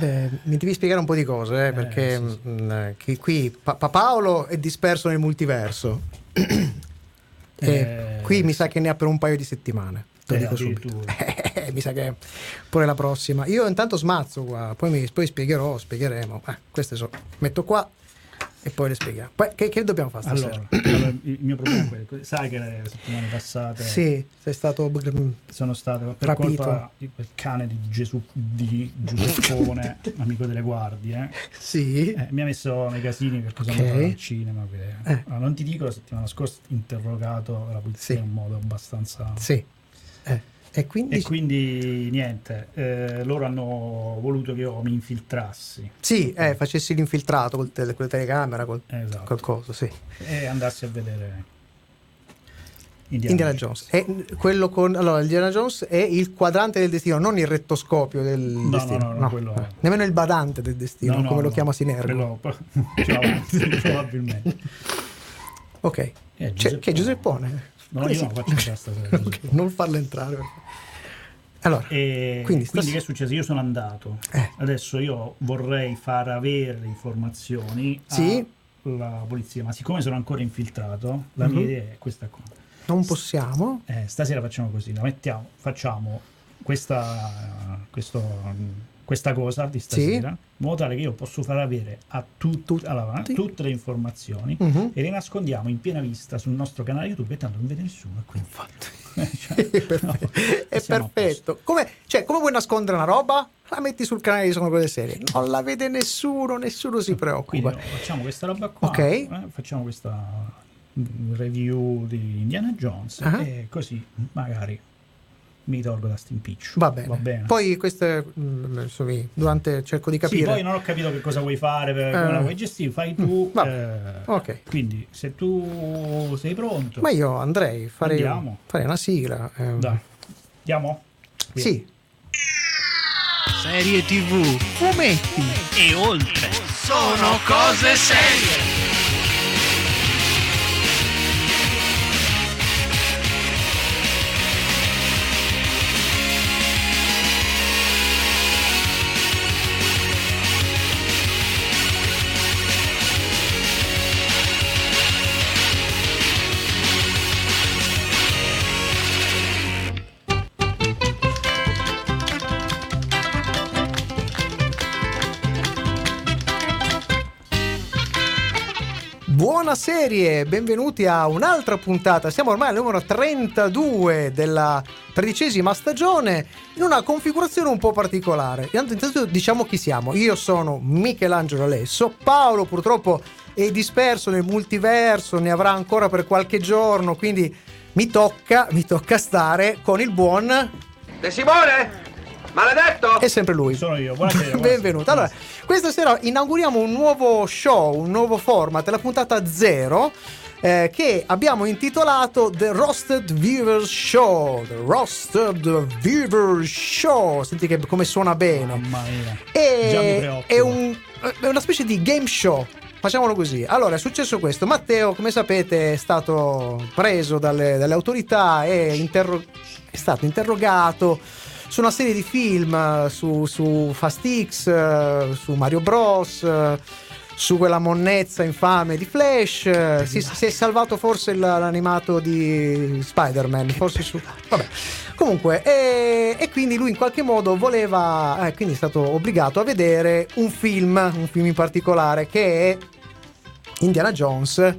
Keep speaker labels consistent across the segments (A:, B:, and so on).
A: Eh, mi devi spiegare un po' di cose, eh, perché
B: sì, sì.
A: mh, qui, qui pa- Pa- Paolo è disperso nel multiverso. e
B: Eh,
A: qui mi sa che ne ha per un paio di settimane. Te lo
B: Eh,
A: dico subito. mi sa che pure la prossima. Io intanto smazzo qua, poi, mi, poi spiegherò, spiegheremo. Eh, queste so, metto qua e poi le spieghiamo. Poi, che, che dobbiamo fare stasera?
B: Allora, allora, il mio problema è quello. Sai che le settimane passate
A: Sì, sei stato...
B: sono state per
A: Rapito.
B: colpa di quel cane di Gesù di Giuseppone, amico delle guardie.
A: Sì.
B: eh, mi ha messo nei casini perché sono
A: Ok.
B: andato al cinema.
A: Eh.
B: Allora, non ti dico, la settimana scorsa interrogato la polizia
A: Sì.
B: in un modo abbastanza.
A: Sì. E quindi...
B: E quindi niente, eh, loro hanno voluto che io mi infiltrassi
A: Sì, eh, facessi l'infiltrato col tele- con la telecamera, col,
B: Esatto.
A: col coso, sì.
B: e andassi a vedere Indiana,
A: Indiana Jones. E quello con... Allora, Indiana Jones è il quadrante del destino, non il rettoscopio del
B: no,
A: destino.
B: no, no, quello è-
A: Nemmeno il badante del destino,
B: No, no,
A: come lo
B: no,
A: chiama Sinergo.
B: quello- probabilmente.
A: Ok.
B: Eh, Giuseppone.
A: che Giuseppone?
B: No, io non faccio entrare stasera.
A: Ok, non farlo entrare. Allora,
B: E
A: Quindi
B: quindi,
A: stas-
B: che è successo? Io sono andato.
A: Eh.
B: Adesso io vorrei far avere le informazioni
A: Sì.
B: alla polizia, ma siccome sono ancora infiltrato, la mia
A: Mhm.
B: idea è questa qua.
A: non possiamo.
B: Eh, stasera facciamo così, la mettiamo, facciamo questa, questo, questa cosa di stasera, in modo tale che io posso far avere a tut-
A: Tutti.
B: allora, tutte le informazioni
A: Mhm.
B: e le nascondiamo in piena vista sul nostro canale YouTube e tanto non vede nessuno. Quindi, cioè,
A: È perfetto.
B: no,
A: È perfetto. Come, cioè, come vuoi nascondere una roba? La metti sul canale di Sono quelle serie. Non la vede nessuno, nessuno si
B: Quindi
A: preoccupa.
B: no, facciamo questa roba qua,
A: Ok.
B: eh, facciamo questa mm, review di Indiana Jones
A: Ah.
B: e così magari mi tolgo da sto impiccio.
A: Va bene.
B: Va bene.
A: Poi queste mm, adesso vi- durante cerco di
B: Sì,
A: capire.
B: poi non ho capito che cosa vuoi fare, per, come
A: Eh.
B: la vuoi gestire, fai tu.
A: Va
B: eh,
A: Ok.
B: Quindi se tu sei pronto,
A: Ma io andrei, farei,
B: Andiamo.
A: farei una sigla. eh.
B: dai, andiamo? Via.
A: Sì,
C: Serie TV, fumetti e oltre. Sono cose serie.
A: Serie, benvenuti a un'altra puntata. Siamo ormai al numero 32 della tredicesima stagione in una configurazione un po' particolare. Intanto, diciamo chi siamo. Io sono Michelangelo Alesso, Paolo purtroppo è disperso nel multiverso, ne avrà ancora per qualche giorno, quindi mi tocca, mi tocca stare con il buon
D: De Simone? Maledetto!
A: è sempre lui.
B: Sono io, buonasera.
A: Benvenuto. Allora, questa sera inauguriamo un nuovo show, un nuovo format, la puntata zero. eh, che abbiamo intitolato The Roasted Viewer Show. The Roasted Viewer Show. Senti che, come suona bene.
B: Mamma mia.
A: E, è, un- è una specie di game show. Facciamolo così. Allora, è successo questo. Matteo, come sapete, è stato preso dalle, dalle autorità e interro- è stato interrogato su una serie di film, eh, su, su Fast X, eh, su Mario Bros. eh, Su quella monnezza infame di Flash, si, si è salvato forse l'animato di Spider-Man, forse su... Vabbè, comunque, e, e quindi lui in qualche modo voleva, eh, quindi è stato obbligato a vedere un film, un film in particolare che è Indiana Jones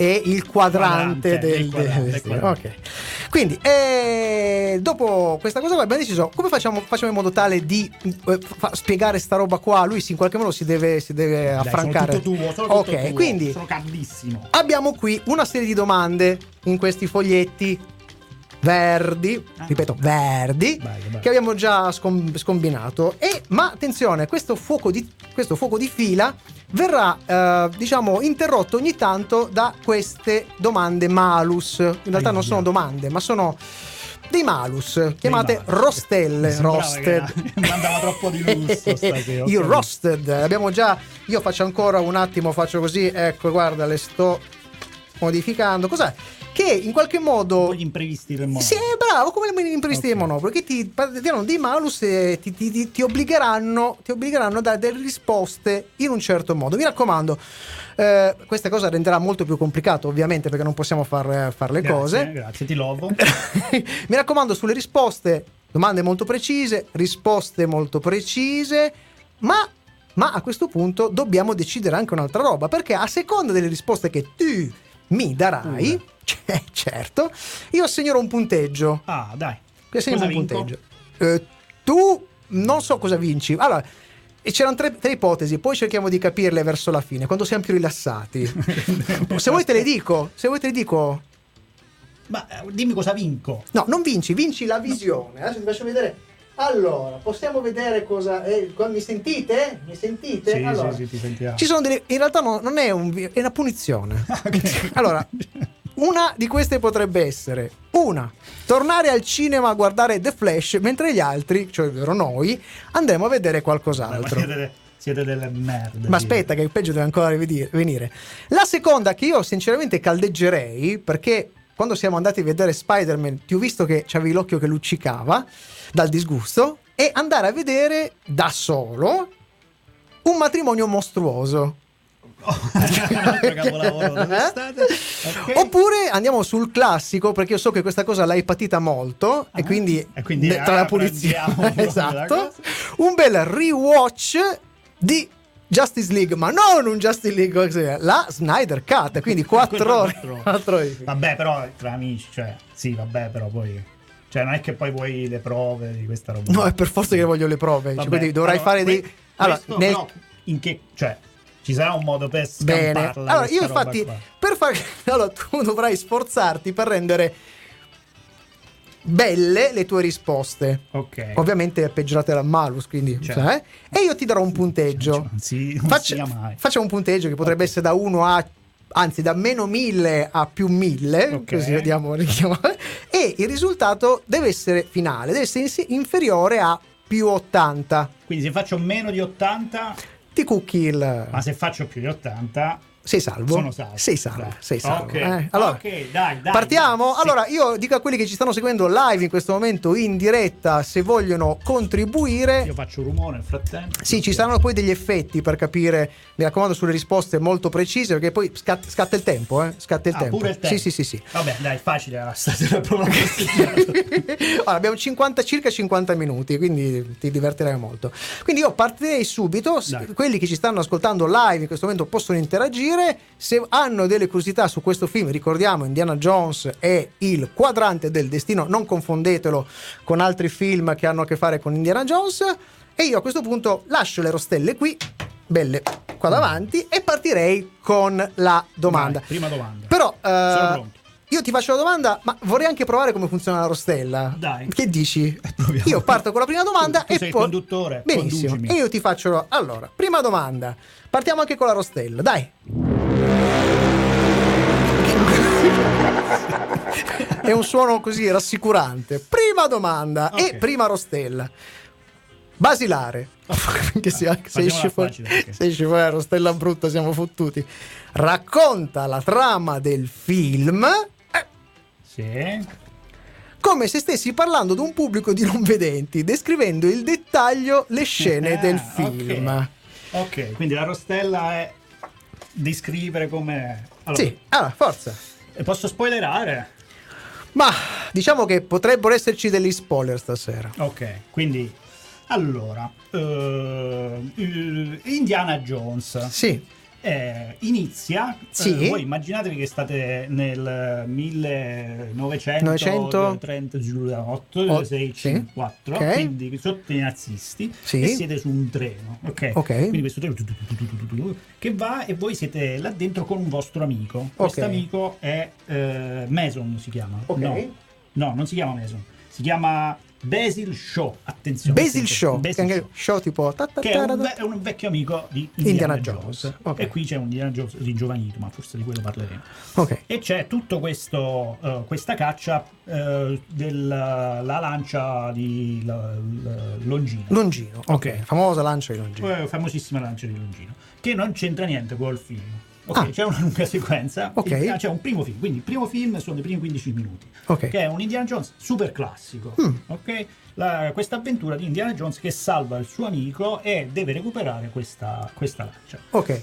A: e il quadrante,
B: Quadrante,
A: del,
B: il quadrante,
A: del-
B: quadrante.
A: ok. Quindi, eh, dopo questa cosa qua abbiamo deciso come facciamo, facciamo in modo tale di eh, fa- spiegare sta roba qua. Lui si- in qualche modo si deve, si deve
B: Dai,
A: affrancare.
B: Sono tutto tuo, sono tutto
A: ok,
B: tuo.
A: quindi
B: sono caldissimo.
A: abbiamo qui una serie di domande in questi foglietti verdi,
B: Ah.
A: ripeto, verdi,
B: Vai, vai.
A: che abbiamo già scom- scombinato. E, ma attenzione, questo fuoco di, questo fuoco di fila verrà, eh, diciamo, interrotto ogni tanto da queste domande malus. In realtà non sono domande, ma sono dei malus, chiamate
B: malus.
A: rostelle, roasted.
B: mandava troppo di lusso stasera,
A: roasted, abbiamo già, io faccio ancora un attimo, faccio così, ecco, guarda, le sto modificando. Cos'è? Che in qualche modo
B: Poi gli imprevisti del mondo.
A: sì, è bravo, come gli imprevisti
B: Ok.
A: del Monopolo, che ti diranno dei malus e ti, ti- ti- obbligheranno, ti obbligheranno a dare delle risposte in un certo modo. Mi raccomando, eh, questa cosa renderà molto più complicato, ovviamente, perché non possiamo far, far le
B: Grazie,
A: cose.
B: Grazie, ti lovo.
A: Mi raccomando, sulle risposte, domande molto precise, risposte molto precise, ma, ma a questo punto dobbiamo decidere anche un'altra roba, perché a seconda delle risposte che tu mi darai,
B: Pure.
A: Cioè, certo, io assegnerò un punteggio.
B: Ah, dai. Cosa
A: un
B: vinco?
A: punteggio. Eh, tu non so cosa vinci. Allora, e c'erano tre, tre ipotesi, poi cerchiamo di capirle verso la fine, quando siamo più rilassati. se vuoi te le dico, se vuoi te le dico.
B: Ma eh, dimmi cosa vinco.
A: No, non vinci, vinci la visione. Adesso ti faccio vedere. Allora, possiamo vedere cosa. eh, mi sentite? Mi sentite?
B: Sì,
A: allora,
B: sì, sì, ti sentiamo.
A: Ci sono delle. In realtà no- non è un. È una punizione. allora, una di queste potrebbe essere: una, tornare al cinema a guardare The Flash, mentre gli altri, cioè ovvero noi, andremo a vedere qualcos'altro.
B: siete, siete delle merde.
A: Ma aspetta, che il peggio deve ancora venire. La seconda, che io sinceramente caldeggerei, perché quando siamo andati a vedere Spider-Man, ti ho visto che c'avevi l'occhio che luccicava dal disgusto, e andare a vedere da solo un matrimonio mostruoso.
B: Un altro capolavoro dell'estate. Ok.
A: Oppure andiamo sul classico, perché io so che questa cosa l'hai patita molto, e
B: Ah,
A: quindi,
B: e quindi,
A: ne- tra
B: ah,
A: la pulizia, esatto, un bel rewatch di Justice League, ma non un Justice League, cos'è? la Snyder Cut, quindi 4
B: Quello
A: ore.
B: quattro ore.
A: quattro ore.
B: Vabbè, però tra amici, cioè, sì, vabbè, però poi. Cioè, non è che poi vuoi le prove di questa roba.
A: No, è per forza che voglio le prove, cioè,
B: Vabbè,
A: quindi dovrai
B: allora,
A: fare dei... Allora,
B: questo,
A: nel-
B: però, in che. Cioè, ci sarà un modo per
A: Bene,
B: scamparla
A: allora io infatti per fare allora tu dovrai sforzarti per rendere belle le tue risposte.
B: Ok.
A: Ovviamente peggiorate dal malus, quindi
B: Certo.
A: sai? e io ti darò un punteggio. Faccia-
B: sia mai.
A: facciamo un punteggio che potrebbe essere da 1 a anzi da meno 1000 a più 1000
B: Ok.
A: così vediamo richiamare. e il risultato deve essere finale deve essere inferiore a più 80
B: Quindi se faccio meno di 80,
A: ti cucchi il
B: ma se faccio più di 80,
A: sei salvo
B: sono salvo.
A: sei salvo
B: Dai.
A: sei salvo
B: Ok,
A: eh. allora
B: ok, dai, dai.
A: Partiamo?
B: dai, sì.
A: Allora, io dico a quelli che ci stanno seguendo live in questo momento in diretta se vogliono contribuire.
B: Io faccio rumore nel frattempo.
A: Sì, ci saranno poi degli effetti per capire, mi raccomando, sulle risposte molto precise, perché poi scat- scatta il tempo, eh? Scatta il
B: Ah,
A: tempo.
B: il tempo.
A: Sì, sì, sì, sì.
B: Vabbè, dai, facile proprio festeggiato.
A: allora, abbiamo 50, circa 50 minuti, quindi ti divertirai molto. Quindi io partirei subito, quelli che ci stanno ascoltando live in questo momento possono interagire, se hanno delle curiosità su questo film, ricordiamo Indiana Jones è il quadrante del destino, non confondetelo con altri film che hanno a che fare con Indiana Jones e io a questo punto lascio le rostelle qui, belle qua davanti e partirei con la domanda.
B: Vai, prima domanda.
A: Però eh. Io ti faccio la domanda, ma vorrei anche provare come funziona la rostella.
B: Dai.
A: Che dici?
B: proviamo.
A: Io parto con la prima domanda
B: Tu
A: e
B: sei il
A: poi
B: conduttore,
A: Benissimo.
B: conducimi.
A: E io ti faccio allora, prima domanda. Partiamo anche con la rostella, dai. È un suono così rassicurante. Prima domanda e
B: Ok.
A: prima rostella. Basilare. Che sia, se, esce fuori, se esce fuori la rostella brutta siamo fottuti. Racconta la trama del film eh,
B: Sì.
A: come se stessi parlando ad un pubblico di non vedenti, descrivendo il dettaglio le scene
B: Ah,
A: del
B: ok.
A: film.
B: Ok, quindi la rostella è descrivere come... Allora,
A: Sì, allora, forza.
B: E posso spoilerare?
A: Ma diciamo che potrebbero esserci degli spoiler stasera.
B: Ok, quindi... Allora, eh, Indiana Jones
A: Sì,
B: eh, inizia...
A: Sì.
B: eh, voi immaginatevi che state nel 1938,
A: Oh,
B: 6,
A: sì.
B: 54,
A: Ok.
B: quindi sotto i nazisti,
A: Sì.
B: e siete su un treno, ok?
A: Ok.
B: Quindi questo treno che va e voi siete là dentro con un vostro amico. Questo
A: Ok.
B: amico è eh, Mason, si chiama. No, no, non si chiama Mason, si chiama Basil Shaw. Attenzione.
A: Basil Show,
B: Basil Shaw
A: show tipo
B: che è un, ve- è un vecchio amico di
A: Indiana
B: Indiana,
A: Jones,
B: Jones.
A: ok.
B: E qui c'è un Indiana Jones ringiovanito, ma forse di quello parleremo.
A: Ok.
B: E c'è tutto questo, eh, questa caccia eh, della la lancia di la- la- Longino.
A: Longino. Ok. Famosa lancia di Longino.
B: Eh, famosissima lancia di Longino. Che non c'entra niente col film. Ok,
A: Ah.
B: c'è una lunga sequenza.
A: Ok.
B: Il- ah, c'è un primo film, quindi il primo film sono i primi 15 minuti.
A: Ok.
B: Che è un Indiana Jones super classico.
A: Mm.
B: Ok? La- questa avventura di Indiana Jones che salva il suo amico e deve recuperare questa, questa lancia.
A: Ok.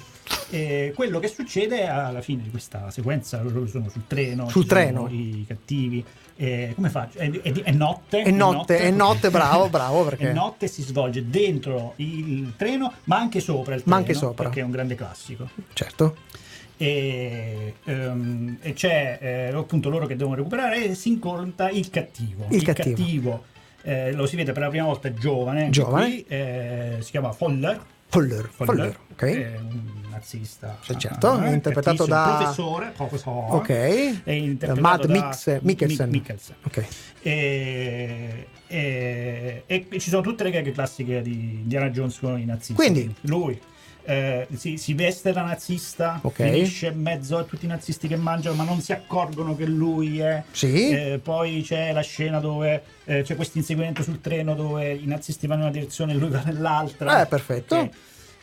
B: E quello che succede alla fine di questa sequenza, loro sono sul treno,
A: Sul treno.
B: i cattivi. E come faccio? È, è- è notte.
A: È notte, è notte, bravo, bravo, perché-
B: È notte si svolge dentro il treno, ma anche sopra il
A: Ma
B: treno.
A: anche sopra.
B: Perché è un grande classico.
A: Certo.
B: E, ehm, e c'è eh, appunto loro che devono recuperare e si incontra il cattivo.
A: Il cattivo.
B: eh, lo si vede per la prima volta giovane.
A: Giovane.
B: Qui, eh, si chiama Foller.
A: Foller, Foller, ok.
B: È un nazista.
A: Sì, certo,
B: eh,
A: interpretato da-
B: professore, professore.
A: Ok.
B: È interpretato
A: Matt Mikkelsen.
B: Mi- Mikkelsen.
A: Ok.
B: E, e- e ci sono tutte le gag classiche di Indiana Jones con i nazisti.
A: Quindi?
B: lui eh, si, si veste da nazista,
A: Ok.
B: finisce in mezzo a tutti i nazisti che mangiano, ma non si accorgono che lui è.
A: Sì.
B: Eh, poi c'è la scena dove eh, c'è questo inseguimento sul treno dove i nazisti vanno in una direzione e lui va nell'altra.
A: Eh, perfetto.
B: Ok.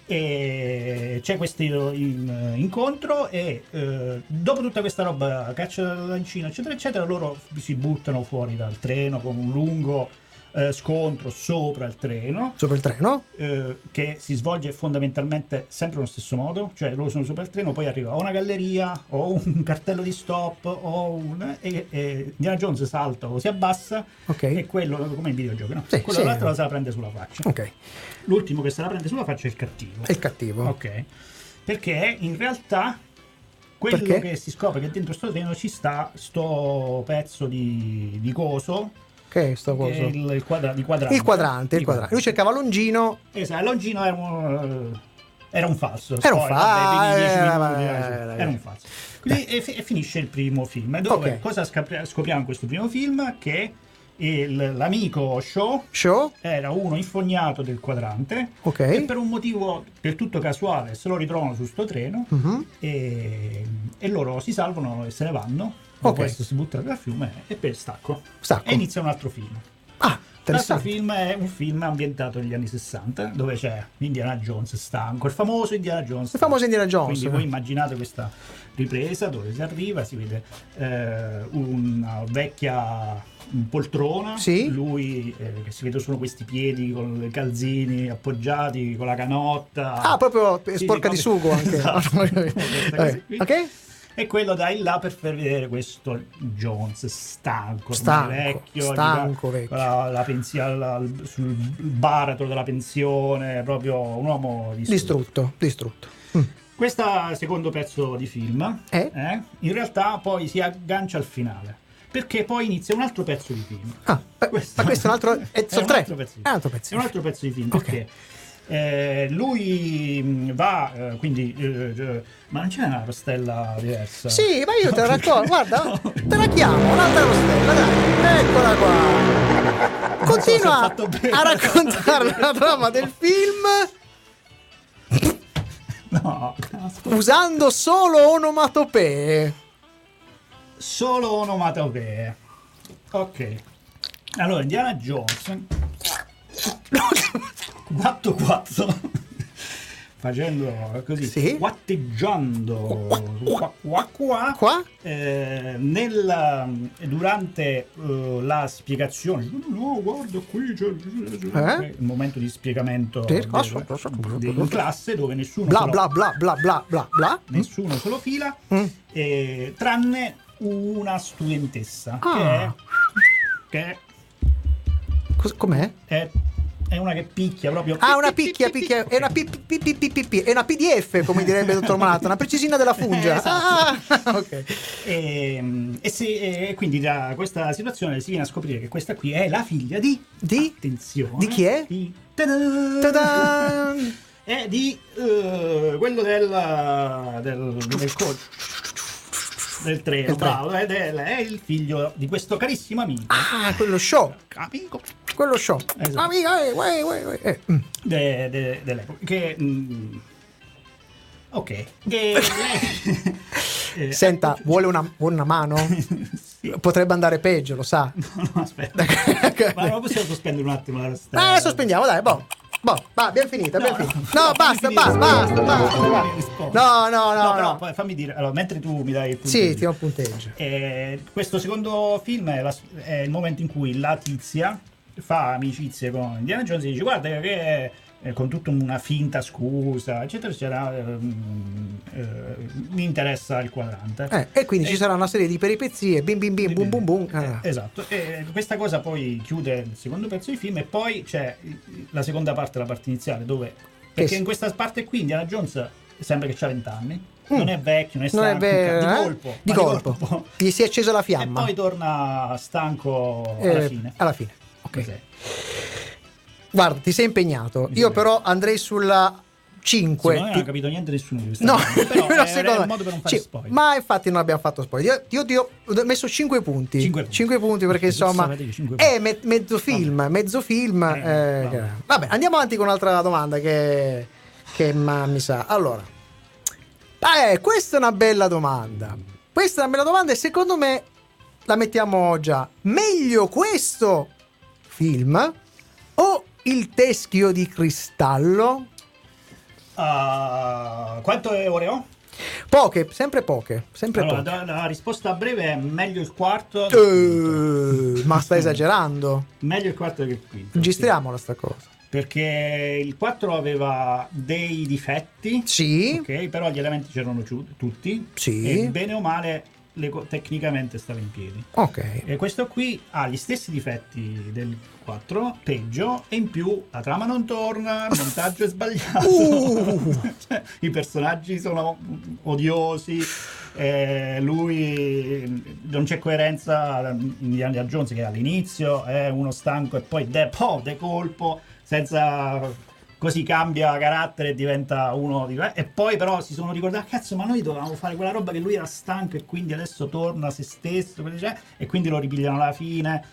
B: E c'è questo in- incontro e eh, dopo tutta questa roba caccia dal lancino eccetera eccetera loro si buttano fuori dal treno con un lungo eh, scontro sopra il treno
A: Sopra il treno?
B: eh, che si svolge fondamentalmente sempre nello stesso modo, cioè loro sono sopra il treno, poi arriva o una galleria o un cartello di stop o un, e, e Indiana Jones salta o si abbassa
A: Ok.
B: e quello come in videogiochi, no?
A: Sì,
B: quello
A: sì.
B: l'altro se la prende sulla faccia.
A: Ok.
B: L'ultimo che se la prende sulla faccia è il cattivo.
A: È il cattivo.
B: Ok. Perché in realtà quello
A: Perché?
B: che si scopre che dentro sto treno ci sta sto pezzo di, di coso
A: Che è sto coso?
B: il, il quadra- di quadrante.
A: Il quadrante, il quadrante. Lui cercava Longino.
B: Esatto, Longino era un, era un falso.
A: Era un
B: Poi,
A: fa-
B: vabbè, i primi dieci
A: eh,
B: eh, era un falso. Quindi e, e finisce il primo film. Dove
A: Ok.
B: cosa scapri- scopriamo in questo primo film? Che il- l'amico Shaw
A: Show.
B: era uno infognato del quadrante
A: Ok.
B: e per un motivo del tutto casuale se lo ritrovano su sto treno
A: Mhm.
B: e, e loro si salvano e se ne vanno. Dopo
A: Ok.
B: questo si buttano dal fiume e poi stacco.
A: Stacco.
B: E inizia un altro film.
A: Ah,
B: L'altro film è un film ambientato negli anni 60 dove c'è Indiana Jones stanco, il famoso Indiana Jones.
A: Il famoso Indiana Jones.
B: Quindi voi immaginate questa ripresa dove si arriva, si vede eh, una vecchia poltrona,
A: Sì.
B: lui eh, che si vede solo questi piedi con i calzini appoggiati, con la canotta.
A: Ah, proprio sporca
B: sì,
A: di sugo anche.
B: Esatto.
A: Vabbè.
B: E quello da in là per far vedere questo Jones stanco,
A: Stanco,
B: vecchio,
A: stanco, vecchio.
B: La, la pensia- la- sul baratro della pensione, proprio un uomo distrutto.
A: Distrutto, distrutto. Mm.
B: Questo secondo pezzo di film,
A: Eh?
B: in realtà poi si aggancia al finale, perché poi inizia un altro pezzo di film.
A: Ah, eh, ma questo è un altro. eh, sono
B: un
A: tre.
B: altro pezzo di
A: È un altro pezzo.
B: È un altro pezzo di film
A: Ok.
B: perché eh, lui mh, va, eh, quindi, eh, eh, ma non c'è una rostella diversa?
A: Sì, ma io te la racconto, guarda, te la chiamo, un'altra rostella, dai, eccola qua.
B: so
A: Continua
B: bene.
A: a raccontare la trama del film
B: No, aspetta.
A: usando solo onomatopee.
B: solo onomatopee. Ok. Allora, Indiana Jones 4-4 facendo così,
A: Sì.
B: guatteggiando qua, qua, qua,
A: Qua?
B: eh, nella- durante eh, la spiegazione no guarda qui c'è,
A: Eh?
B: il momento di spiegamento del- in classe dove nessuno
A: Bla bla bla bla bla bla bla.
B: nessuno se lo fila
A: Mm.
B: eh, tranne una studentessa
A: Ah.
B: che è che è,
A: Cos- Com'è?
B: è, è una che picchia proprio
A: Ah, una picchia, picchia, è una pi- pi- pi- pi- pi- pi- è una PDF, come direbbe il dottor Malato, una precisina della fungia.
B: Esatto.
A: Ah, ok.
B: e, e se- e quindi da questa situazione si viene a scoprire che questa qui è la figlia di
A: Di?
B: attenzione
A: Di chi è?
B: di ta-da!
A: Ta-da!
B: è di eh, quello del del, del coach del treno,
A: Del treno.
B: bravo, ed è, è il figlio di questo carissimo amico
A: Ah, quello show,
B: amico
A: quello show.
B: Esatto.
A: Amica, eh, uè, uè, uè, eh, mm.
B: de- de- dell'epoca che mm, ok che lei- eh,
A: Senta, vuole una, vuole una mano?
B: sì.
A: Potrebbe andare peggio, lo sa.
B: no, aspetta ma non possiamo sospendere un attimo la strada
A: Eh, sospendiamo, dai, boh. Boh, va, abbiamo finito, abbiamo
B: No,
A: finito.
B: no,
A: No, basta, basta, basta, basta,
B: rispondere.
A: No, no, no,
B: però
A: no.
B: fammi dire, allora, mentre tu mi dai il punto
A: Sì, ti do un punteggio.
B: Eh, questo secondo film è, la- è il momento in cui la tizia fa amicizie con Indiana Jones e dice guarda che eh, con tutta una finta scusa eccetera eccetera ehm, eh, mi interessa il quadrante
A: Eh, e quindi ci
B: Eh,
A: sarà una serie di peripezie, bim bim bim, bum bum bum. Ah.
B: eh, esatto e questa cosa poi chiude il secondo pezzo di film e poi c'è la seconda parte la parte iniziale dove perché in questa parte qui Indiana Jones sembra che ha 20 anni
A: Mm.
B: non è vecchio non è
A: Non è
B: stanco,
A: vero,
B: di
A: eh?
B: colpo
A: Di
B: ma
A: colpo. Gli si è accesa la
B: e
A: fiamma.
B: poi torna stanco
A: Eh,
B: alla fine.
A: Alla fine. Ok.
B: Cos'è?
A: Guarda, ti sei impegnato. Io però andrei sulla 5.
B: Secondo me non ha capito niente nessuno di questa
A: No,
B: però
A: però
B: è,
A: secondo me-
B: modo per non fare
A: Sì,
B: spoiler.
A: Ma infatti non abbiamo fatto spoiler. Io, ti ho ho messo 5 punti.
B: Cinque punti.
A: 5 punti perché insomma è me- mezzo film, mezzo film.
B: Eh,
A: eh,
B: vabbè.
A: che- vabbè, andiamo avanti con un'altra domanda che, che ma, mi sa. Allora, eh, questa è una bella domanda. Questa è una bella domanda e secondo me la mettiamo già. Meglio questo film o il teschio di cristallo?
B: Ah, quanto è ore ho?
A: Poche, sempre poche, sempre
B: Allora,
A: poche.
B: da- la risposta breve è meglio il quarto.
A: Eh, ma stai esagerando?
B: Meglio il quarto che il quinto.
A: Registriamola sta cosa.
B: Perché il 4 aveva dei difetti.
A: Sì,
B: Ok, però gli elementi c'erano tutti.
A: Sì.
B: E bene o male, le tecnicamente stava in piedi.
A: ok.
B: E questo qui ha gli stessi difetti del 4, peggio, e in più la trama non torna, il montaggio è sbagliato,
A: Uh.
B: Cioè, i personaggi sono odiosi, eh, lui non c'è coerenza in Indiana Jones che all'inizio è uno stanco e poi de, po, de colpo, senza... Così cambia carattere e diventa uno di... E poi però si sono ricordati, "Ah, cazzo, ma noi dovevamo fare quella roba che lui era stanco e quindi adesso torna a se stesso, c'è", e quindi lo ripigliano alla fine.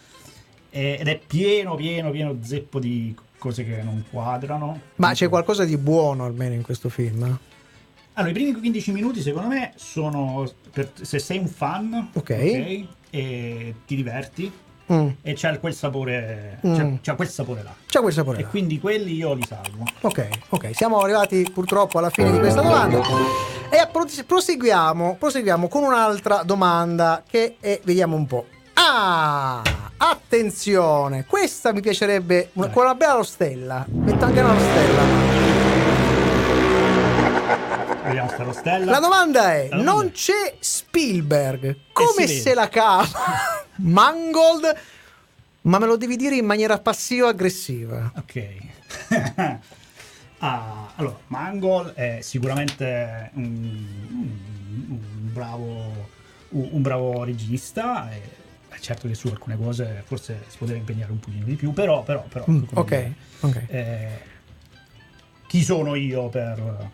B: Ed è pieno, pieno, pieno zeppo di cose che non quadrano.
A: Ma c'è qualcosa di buono almeno in questo film?
B: Allora, i primi 15 minuti secondo me sono... per- se sei un fan,
A: Ok.
B: e ti diverti,
A: Mm.
B: e c'ha quel sapore...
A: Mm.
B: C'ha, c'ha quel sapore là.
A: C'è quel sapore.
B: E
A: là.
B: quindi quelli io li salvo.
A: Ok, ok, siamo arrivati purtroppo alla fine di questa domanda e pro- proseguiamo, proseguiamo con un'altra domanda che è, vediamo un po'. Ah, attenzione, questa mi piacerebbe una, con una bella rostella. Metto anche una rostella.
B: Vediamo sta rostella.
A: La domanda è:
B: La domanda
A: non
B: è-
A: c'è Spielberg, come se
B: vede.
A: la cava Mangold? Ma me lo devi dire in maniera passivo-aggressiva.
B: Ok. Ah, allora, Mangold è sicuramente un, un- un bravo, un, un bravo regista. E, certo che su alcune cose forse si poteva impegnare un pochino di più, però, però, però
A: Mm, ok,
B: dire,
A: ok.
B: eh, chi sono io per,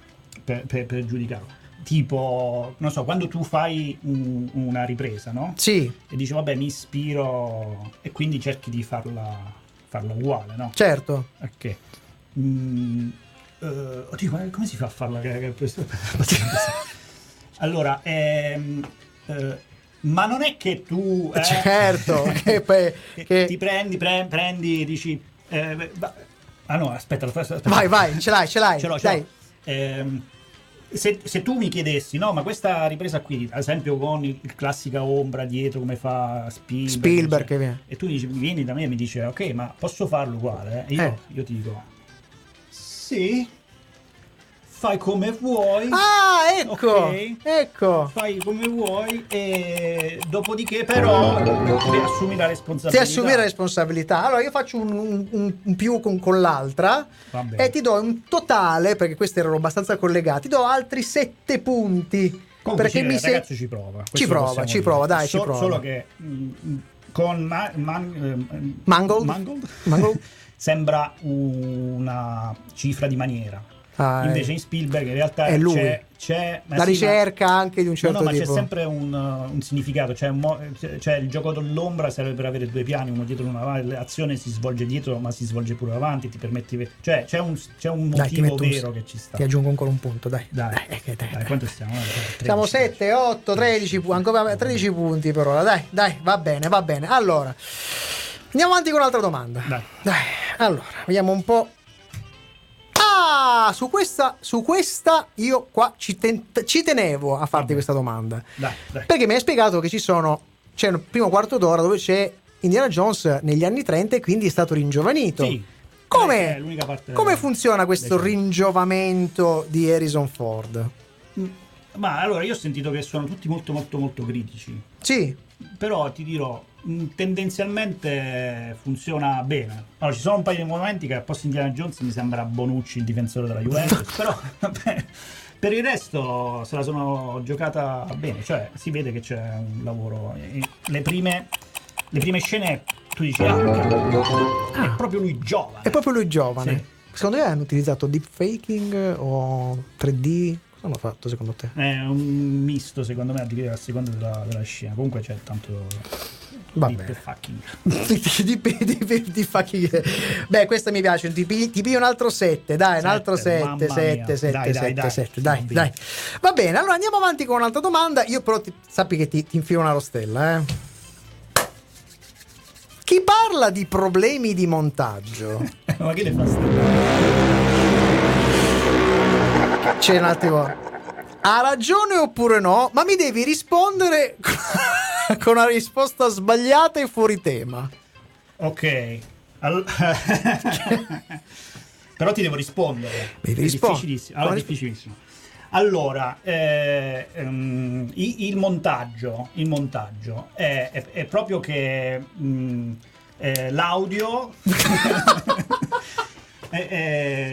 B: per, per- per giudicarlo? Tipo, non so, quando tu fai un- una ripresa, no?
A: Sì,
B: E dici, vabbè, mi ispiro e quindi cerchi di farla, farla uguale, no?
A: certo.
B: Ok. Mm, eh, oddio, come, si fa a farla? allora, ehm, eh, ma non è che tu... eh,
A: Certo, che poi-
B: che Ti prendi, pre- prendi, dici... eh, ah no, aspetta, aspetta, aspetta.
A: Vai, vai, ce l'hai, ce l'hai.
B: Ce l'ho, ce l'ho. Ehm, se, se tu mi chiedessi, no, ma questa ripresa qui, ad esempio con il, il classica ombra dietro come fa Spielberg,
A: Spielberg viene.
B: e tu dici, vieni da me e mi dici, ok, ma posso farlo uguale? E io,
A: Eh.
B: io ti dico, sì, fai come vuoi.
A: Ah, ecco,
B: Ok.
A: ecco.
B: Fai come vuoi e dopodiché però ti assumi la
A: Ti
B: responsabilità.
A: assumi la responsabilità. Allora, io faccio un, un- un- un più con, con l'altra e ti do un totale, perché questi erano abbastanza collegati, ti do altri sette punti.
B: Comunque
A: perché mi sei-
B: ragazzo ci prova.
A: Ci prova, ci
B: dire.
A: prova, dai, ci
B: So-
A: prova.
B: Solo che mm, con Ma- Man- ehm,
A: Mangold?
B: Mangold?
A: Mangold?
B: sembra una cifra di maniera.
A: Ah,
B: Invece in Spielberg in realtà
A: è lui.
B: c'è, c'è ma
A: la
B: sì, ma-
A: ricerca anche di un certo
B: no, no, ma
A: tipo.
B: c'è sempre un, uh, un significato. Un mo- c'è il gioco dell'ombra serve per avere due piani, uno dietro e uno avanti. L'azione si svolge dietro, ma si svolge pure avanti. Ti permetti. Cioè, c'è un, c'è un
A: Dai, ti
B: motivo
A: un-
B: vero che ci sta.
A: Ti aggiungo ancora un punto, dai.
B: Dai,
A: eh, che dai,
B: dai,
A: dai.
B: quanto stiamo? Eh, 13.
A: Siamo 7, 8, 13, pu- ancora 13 punti per ora. Dai, dai, va bene, va bene. Allora, andiamo avanti con un'altra domanda.
B: Dai.
A: Dai, allora, vediamo un po'. Ah, su questa, su questa io qua ci, ten- ci tenevo a farti questa domanda.
B: Dai, dai.
A: Perché mi hai spiegato che ci sono. C'è un primo quarto d'ora dove c'è Indiana Jones negli anni 30 e quindi è stato ringiovanito.
B: Sì.
A: Come,
B: parte
A: come funziona questo ringiovamento di Harrison Ford?
B: Ma allora io ho sentito che sono tutti molto molto molto critici.
A: Sì,
B: Però ti dirò, mh, tendenzialmente funziona bene. Allora, ci sono un paio di momenti che al posto di Indiana Jones mi sembra Bonucci il difensore della Juventus, però vabbè, per il resto se la sono giocata bene, cioè si vede che c'è un lavoro. Le prime, le prime scene tu dici, ah, è proprio lui giovane.
A: è proprio lui giovane.
B: Sì.
A: Secondo te hanno utilizzato deepfaking o 3D? Cosa hanno fatto secondo te?
B: È un misto, secondo me, a seconda della, della scena. Comunque c'è tanto
A: Va bene.
B: fucking.
A: di fucking- Beh, questa mi piace. Ti pigli un altro 7, dai, un altro
B: Sette,
A: 7,
B: mamma
A: 7,
B: mia.
A: 7,
B: Dai, dai,
A: 7,
B: dai.
A: 7, dai,
B: Va bene.
A: dai. Va bene, allora andiamo avanti con un'altra domanda. Io però ti- sappi che ti, ti infilo una rostella, eh. Chi parla di problemi di montaggio?
B: Ma che le fa sta-
A: C'è un attimo. Ha ragione oppure no? Ma mi devi rispondere con una risposta sbagliata e fuori tema.
B: Ok. All- Però ti devo rispondere.
A: Devi rispondere.
B: difficilissimo. Allora, difficilissimo. Allora, eh, i- il montaggio, il montaggio è, è- è proprio che mh, eh, l'audio eh,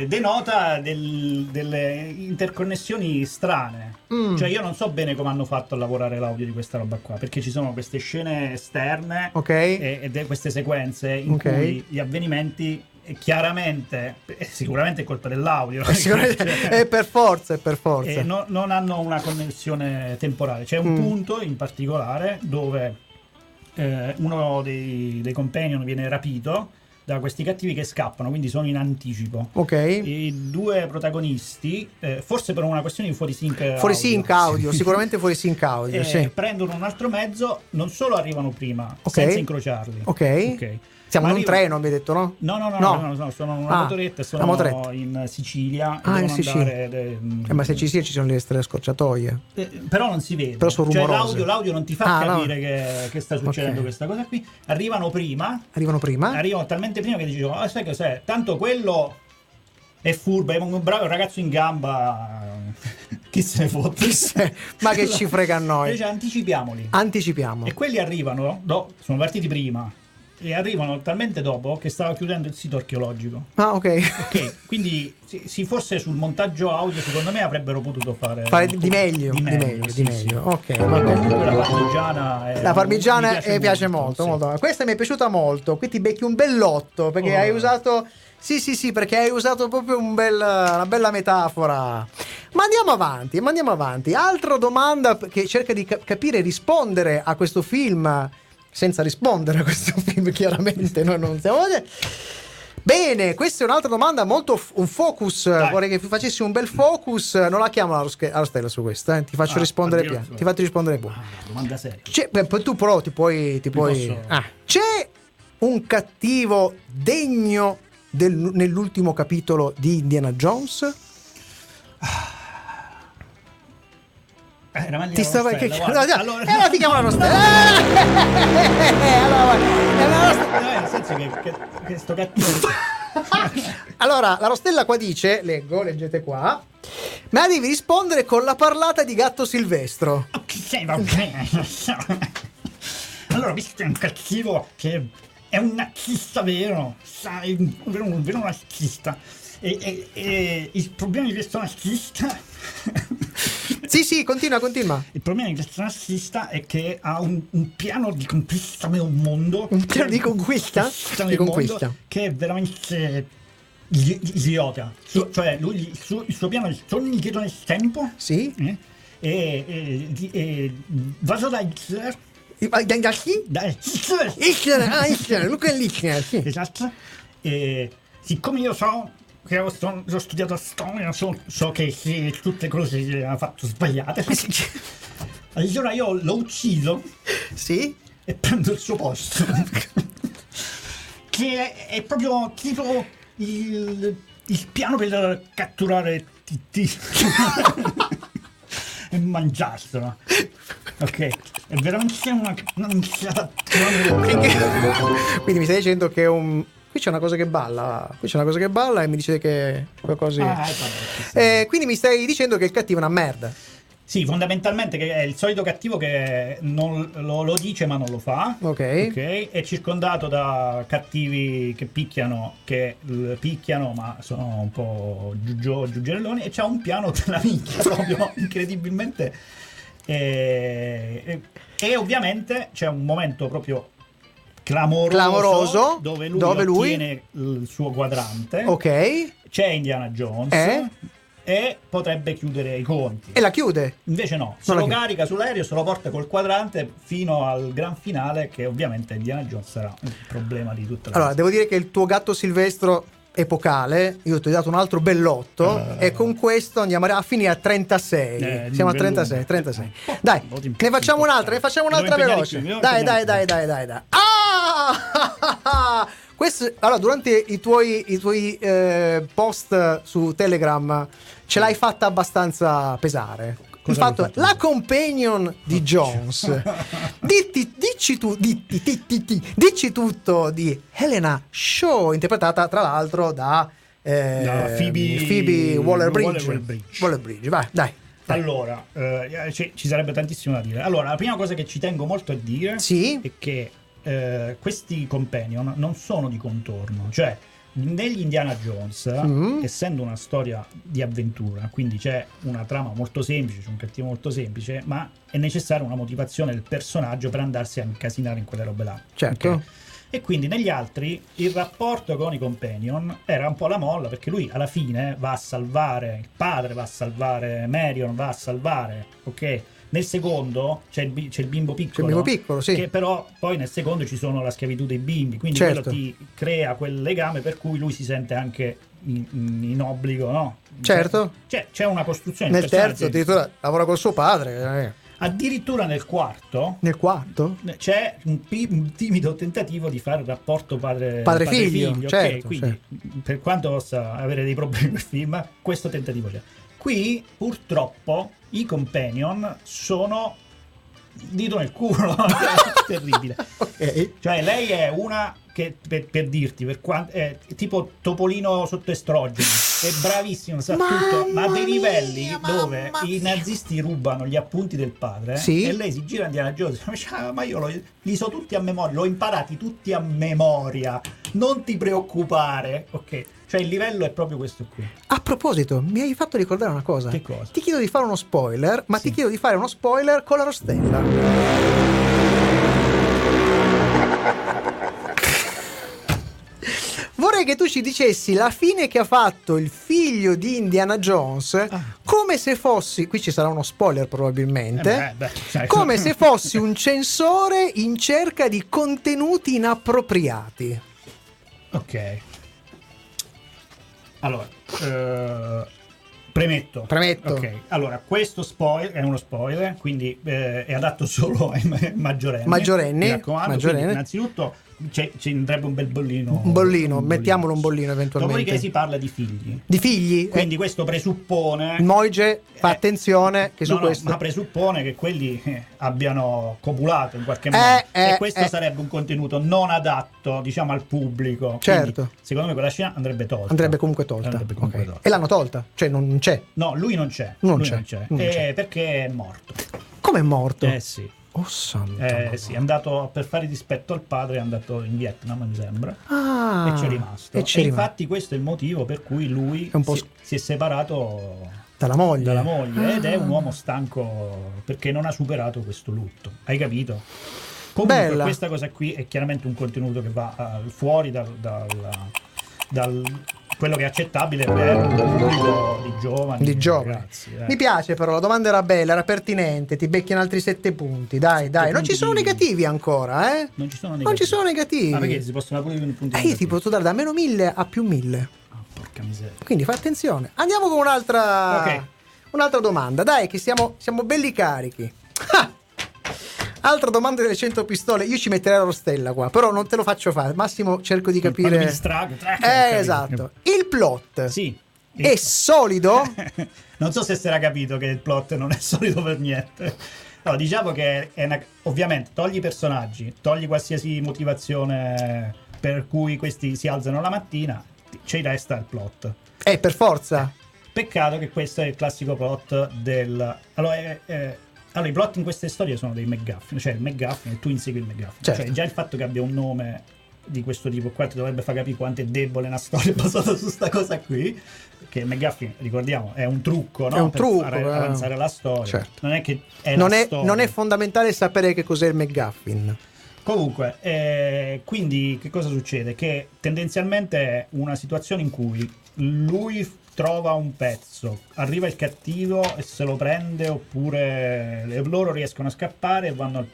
B: eh, denota del- delle interconnessioni strane.
A: Mm.
B: Cioè, io non so bene come hanno fatto a lavorare l'audio di questa roba qua, perché ci sono queste scene esterne
A: Ok?
B: e- ed è queste sequenze in
A: Ok.
B: cui gli avvenimenti eh, chiaramente eh, sicuramente è colpa dell'audio Cioè,
A: è per forza, è per forza.
B: eh, no- non hanno una connessione temporale c'è un
A: Mm.
B: punto in particolare dove eh, uno dei, dei companion viene rapito da questi cattivi che scappano quindi sono in anticipo
A: Ok?
B: i due protagonisti eh, forse per una questione di fuori sync
A: Fuori sync audio, sicuramente fuori sync audio,
B: eh,
A: sì.
B: prendono un altro mezzo non solo arrivano prima
A: Ok.
B: senza incrociarli
A: Ok. Siamo in un treno, mi hai detto, no?
B: No, no, no,
A: No.
B: no, no, no, sono una
A: Ah,
B: motoretta e sono
A: motoretta.
B: in Sicilia.
A: Ah, in Sicilia.
B: de-
A: Eh, ma se ci sia ci sono le stelle scorciatoie.
B: eh, però non si vede.
A: Però sono
B: cioè,
A: rumorose.
B: l'audio, l'audio non ti fa
A: Ah, no.
B: capire che, che sta succedendo
A: Ok.
B: questa cosa qui. Arrivano prima,
A: Arrivano prima?
B: arrivano talmente prima che dicono, ah, sai cos'è? Tanto quello è furbo, è un bravo ragazzo in gamba. Chi se ne fotte?
A: Ma che ci frega a noi?
B: Invece anticipiamoli.
A: Anticipiamo.
B: E quelli arrivano, do- sono partiti prima. E arrivano talmente dopo che stava chiudendo il sito archeologico.
A: Ah, ok.
B: Ok, quindi sì, sì, forse sul montaggio audio secondo me avrebbero potuto fare
A: Fare di, di meglio, di meglio,
B: sì,
A: di
B: sì.
A: meglio. Ok,
B: Ma
A: va bene.
B: comunque la parmigiana è-
A: La parmigiana
B: mi
A: eh, piace molto,
B: sì.
A: molto. Questa mi è piaciuta molto. Qui ti becchi un bell'otto perché
B: Oh.
A: hai usato. Sì, sì, sì, perché hai usato proprio un bel- una bella metafora. Ma andiamo avanti, ma andiamo avanti. Altra domanda che cerca di cap- capire e rispondere a questo film, senza rispondere a questo film, chiaramente, noi non siamo. Bene, questa è un'altra domanda, molto f- un focus.
B: Dai.
A: Vorrei che facessi un bel focus. Non la chiamo alla stella su questa, eh. ti faccio
B: Ah,
A: rispondere piano. Ti faccio rispondere poi.
B: Ah, domanda seria.
A: C'è, beh, tu però ti puoi. Ti puoi
B: posso-
A: ah. C'è un cattivo degno del- nell'ultimo capitolo di Indiana Jones?
B: Eh, era meglio
A: Ti stava. Che, no, no,
B: allora,
A: E allora ti la rostella. Eh, allora, vai. Eh, la rostella-
B: No, nel senso che, che, che sto cattivo
A: Allora, la rostella qua dice: leggo, leggete qua. Ma devi rispondere con la parlata di gatto silvestro.
B: Ok, va bene. allora, visto che è un cattivo che è un nazista vero, sai, un vero, un vero nazista. E, e- e il problema di questo nazista.
A: Sì, sì, continua, continua.
B: Il problema questo nazista è che ha un, un piano di conquista del mondo.
A: Un piano di conquista? Di
B: del
A: conquista.
B: che è veramente idiota. Su- cioè, lui, il, suo, il suo piano è torni indietro nel tempo.
A: Sì?
B: eh, E, e, e vaso da Hitler.
A: Da, da chi?
B: Da Hitler.
A: Hitler, ah, Hitler, Luca Hitler, sì.
B: Esatto. E siccome io so ho, sto- ho studiato storia, so, so che sì, tutte cose che ha fatto sbagliate. Allora io l'ho ucciso
A: Sì?
B: e prendo il suo posto. che è, è proprio tipo il, il piano per catturare TT e mangiarselo. Ok, è veramente una, una.
A: Quindi mi stai dicendo che è un. Qui c'è una cosa che balla. Qui c'è una cosa che balla e mi dice che qualcosa.
B: Ah, sta.
A: Eh, quindi mi stai dicendo che il cattivo è una merda.
B: Sì, fondamentalmente che è il solito cattivo che non lo, lo dice ma non lo fa.
A: Ok.
B: Ok, È circondato da cattivi che picchiano, che picchiano ma sono un po' giugio, giuggerelloni e c'ha un piano della minchia proprio incredibilmente. E, e- e ovviamente c'è un momento proprio clamoroso,
A: Clamoroso,
B: dove lui
A: dove lui-
B: ottiene il suo quadrante.
A: Ok.
B: C'è Indiana Jones
A: Eh?
B: e potrebbe chiudere i conti.
A: E la chiude.
B: Invece no, se lo carica sull'aereo, se lo porta col quadrante fino al gran finale, che ovviamente Indiana Jones sarà un problema di tutta la
A: Allora, devo dire che il tuo gatto silvestro epocale, io ti ho dato un altro bellotto
B: Eh.
A: e con questo andiamo a finire a 36.
B: Eh,
A: Siamo a
B: lungo,
A: 36,
B: lungo.
A: 36.
B: Oh,
A: Dai, ne facciamo un'altra, ne facciamo un'altra veloce.
B: più,
A: Dai, dai, dai, dai, dai, dai. Ah! Questo, allora, durante i tuoi, i tuoi eh, post su Telegram ce l'hai fatta abbastanza pesare.
B: Cosa
A: fatto? la companion di Jones. Ditti- dici, tu, ditti, ditti, ditti, dici tutto di Helena Shaw, interpretata tra l'altro da, eh,
B: Da Phoebe-
A: Phoebe Waller-Bridge.
B: Waller-Bridge.
A: Waller-Bridge, vai, dai. dai.
B: Allora, eh, ci, ci sarebbe tantissimo da dire. Allora, la prima cosa che ci tengo molto a dire
A: Sì.
B: è che eh, questi companion non sono di contorno, cioè negli Indiana Jones,
A: Mhm.
B: essendo una storia di avventura, quindi c'è una trama molto semplice, c'è un cattivo molto semplice, ma è necessaria una motivazione del personaggio per andarsi a incasinare in quelle robe là.
A: Certo.
B: Ok? E quindi negli altri il rapporto con i companion era un po' la molla perché lui alla fine va a salvare il padre, va a salvare Marion, va a salvare, ok? Nel secondo c'è il, bi- c'è il bimbo piccolo.
A: C'è il bimbo piccolo, sì.
B: Che però poi nel secondo ci sono la schiavitù dei bimbi, quindi
A: Certo.
B: quello ti crea quel legame per cui lui si sente anche in, in- obbligo, no?
A: Certo.
B: Cioè, c'è una costruzione.
A: Nel terzo addirittura lavora col suo padre. eh.
B: Addirittura nel quarto
A: Nel quarto?
B: c'è un, pi- un timido tentativo di fare il rapporto padre-
A: Padre-figlio,
B: padre-figlio, ok?
A: certo,
B: Quindi, per quanto possa avere dei problemi il film, questo tentativo c'è. Qui, purtroppo, i companion sono dito nel culo. Terribile.
A: Ok.
B: Cioè, lei è una che, per, per dirti, per quanto, è tipo Topolino sotto estrogeni, è bravissimo, sa
A: Mamma
B: tutto, ma dei livelli
A: mia,
B: dove i nazisti rubano gli appunti del padre
A: Sì.
B: e lei si gira a Indiana Jones e dice, "Ah, ma io lo- li so tutti a memoria, li ho imparati tutti a memoria, non ti preoccupare, ok? Cioè il livello è proprio questo qui.
A: A proposito, mi hai fatto ricordare una cosa.
B: Che cosa?
A: Ti chiedo di fare uno spoiler, ma
B: Sì.
A: ti chiedo di fare uno spoiler con la rostella. Vorrei che tu ci dicessi la fine che ha fatto il figlio di Indiana Jones,
B: Ah.
A: come se fossi, qui ci sarà uno spoiler probabilmente,
B: Eh beh, beh, sai.
A: come se fossi un censore in cerca di contenuti inappropriati.
B: Ok. Allora, eh, premetto.
A: Premetto.
B: Ok, allora questo spoiler è uno spoiler, quindi eh, è adatto solo ai ma- maggiorenni.
A: Maggiorenni,
B: Mi raccomando,
A: maggiorenni.
B: quindi innanzitutto c'è- ci andrebbe un bel bollino.
A: Un bollino, mettiamolo un bollino eventualmente.
B: Dopodiché si parla di figli.
A: Di figli?
B: Quindi questo presuppone...
A: Eh, Moige fa
B: Eh,
A: attenzione che su
B: no, no,
A: questo.
B: ma presuppone che quelli eh, abbiano copulato in qualche
A: Eh,
B: modo
A: eh,
B: e questo
A: eh.
B: sarebbe un contenuto non adatto diciamo al pubblico
A: Certo.
B: Quindi, secondo me quella scena andrebbe tolta
A: Andrebbe comunque tolta.
B: Andrebbe comunque
A: Ok.
B: tolta.
A: E l'hanno tolta? Cioè non c'è.
B: no lui non c'è
A: Non
B: lui
A: c'è,
B: non c'è,
A: non
B: Eh,
A: c'è.
B: perché è morto
A: Come è morto?
B: eh sì
A: Oh santo.
B: Eh, sì, è andato per fare dispetto al padre, è andato in Vietnam, mi sembra,
A: Ah,
B: e c'è rimasto.
A: E
B: E,
A: c'è rimasto.
B: infatti questo è il motivo per cui lui
A: È un po'
B: si, si è separato
A: Dalla moglie.
B: dalla moglie ed è
A: Ah.
B: un uomo stanco perché non ha superato questo lutto. Hai capito? Comunque
A: Bella.
B: questa cosa qui è chiaramente un contenuto che va al- fuori dal, dal- dal- quello che è accettabile per un pubblico di giovani.
A: Di giovani.
B: ragazzi, eh.
A: Mi piace però, la domanda era bella, era pertinente, ti becchi in altri sette punti, dai, dai. Non ci sono
B: di-
A: negativi ancora, eh?
B: Non ci sono
A: Non ci sono negativi.
B: Ah, perché si possono pure i punti
A: Eh, io ti posso dare da meno 1000 a più 1000.
B: Ah, porca miseria.
A: Quindi fai attenzione. Andiamo con un'altra
B: Ok.
A: un'altra domanda. Dai, che siamo, siamo belli carichi. Altra domanda delle 100 pistole. Io ci metterei la rostella qua, però non te lo faccio fare. Massimo, cerco di capire.
B: Quando mi distraggo, trac, ho
A: Eh, esatto. Il plot
B: Sì.
A: è solido.
B: non so se si era capito che il plot non è solido per niente. No, diciamo che è una- ovviamente togli i personaggi, togli qualsiasi motivazione per cui questi si alzano la mattina, ci resta il plot.
A: Eh, per forza.
B: Peccato che questo è il classico plot del... Allora, è- è- allora, i plot in queste storie sono dei McGuffin, cioè il McGuffin e tu insegui il McGuffin.
A: Certo.
B: Cioè già il fatto che abbia un nome di questo tipo qua ti dovrebbe far capire quanto è debole una storia basata su sta cosa qui. Perché McGuffin, ricordiamo, è un trucco, no?
A: È un
B: per
A: trucco,
B: fare
A: eh.
B: avanzare la storia.
A: Certo.
B: Non è che è
A: Non è, non è fondamentale sapere che cos'è il McGuffin.
B: Comunque, eh, quindi che cosa succede? Che tendenzialmente è una situazione in cui lui trova un pezzo, arriva il cattivo e se lo prende oppure loro riescono a scappare e vanno al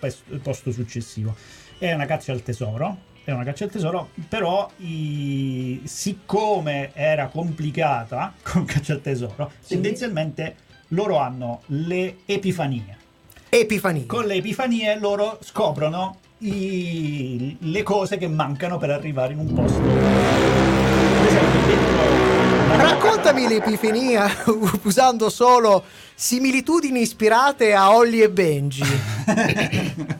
B: posto successivo. È una caccia al tesoro. È una caccia al tesoro, però i- siccome era complicata con caccia al tesoro, tendenzialmente loro hanno le epifanie.
A: Epifania.
B: Con le epifanie loro scoprono i- le cose che mancano per arrivare in un posto.
A: Raccontami l'epifania usando solo similitudini ispirate a Holly e Benji.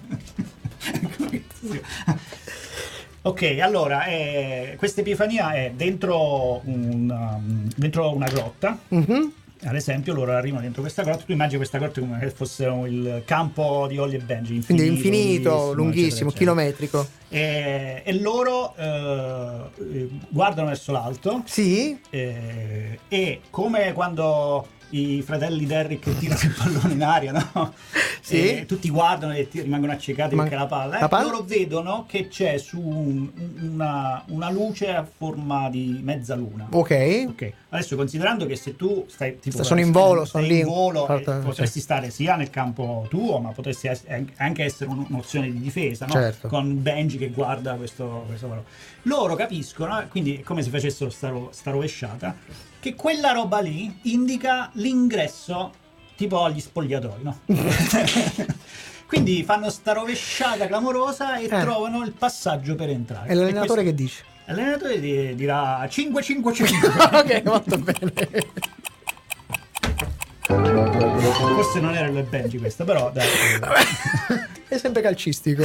B: Ok, allora, eh, questa epifania è dentro, un, um, dentro una grotta.
A: Mhm.
B: Ad esempio, loro arrivano dentro questa grotta. Tu immagini questa grotta come se fosse il campo di Holly e Benji. Infinito,
A: Quindi infinito,
B: lunghissimo, eccetera, eccetera.
A: chilometrico.
B: E, e loro eh, guardano verso l'alto
A: Sì?
B: eh, e come quando i fratelli Derrick tirano il pallone in aria, no?
A: Sì.
B: E tutti guardano e rimangono accecati
A: Ma-
B: perché la palla, eh,
A: la palla?
B: loro vedono che c'è su un- una, una luce a forma di mezzaluna.
A: Ok.
B: Ok, adesso considerando che se tu stai tipo
A: sono in volo,
B: stai
A: sono lì.
B: in volo, eh, potresti stare sia nel campo tuo, ma potresti anche essere un- un'opzione di difesa, no?
A: Certo.
B: Con Benji che guarda questo, questo volo. Loro capiscono, quindi è come se facessero sta, ro- sta rovesciata, che quella roba lì indica l'ingresso tipo agli spogliatoi, no? quindi fanno sta rovesciata clamorosa e
A: Eh.
B: trovano il passaggio per entrare.
A: E l'allenatore
B: questo-
A: che dice?
B: L'allenatore di- dirà 5-5-5.
A: ok, molto bene.
B: Forse non era il Benji questo, però dai.
A: È sempre calcistico.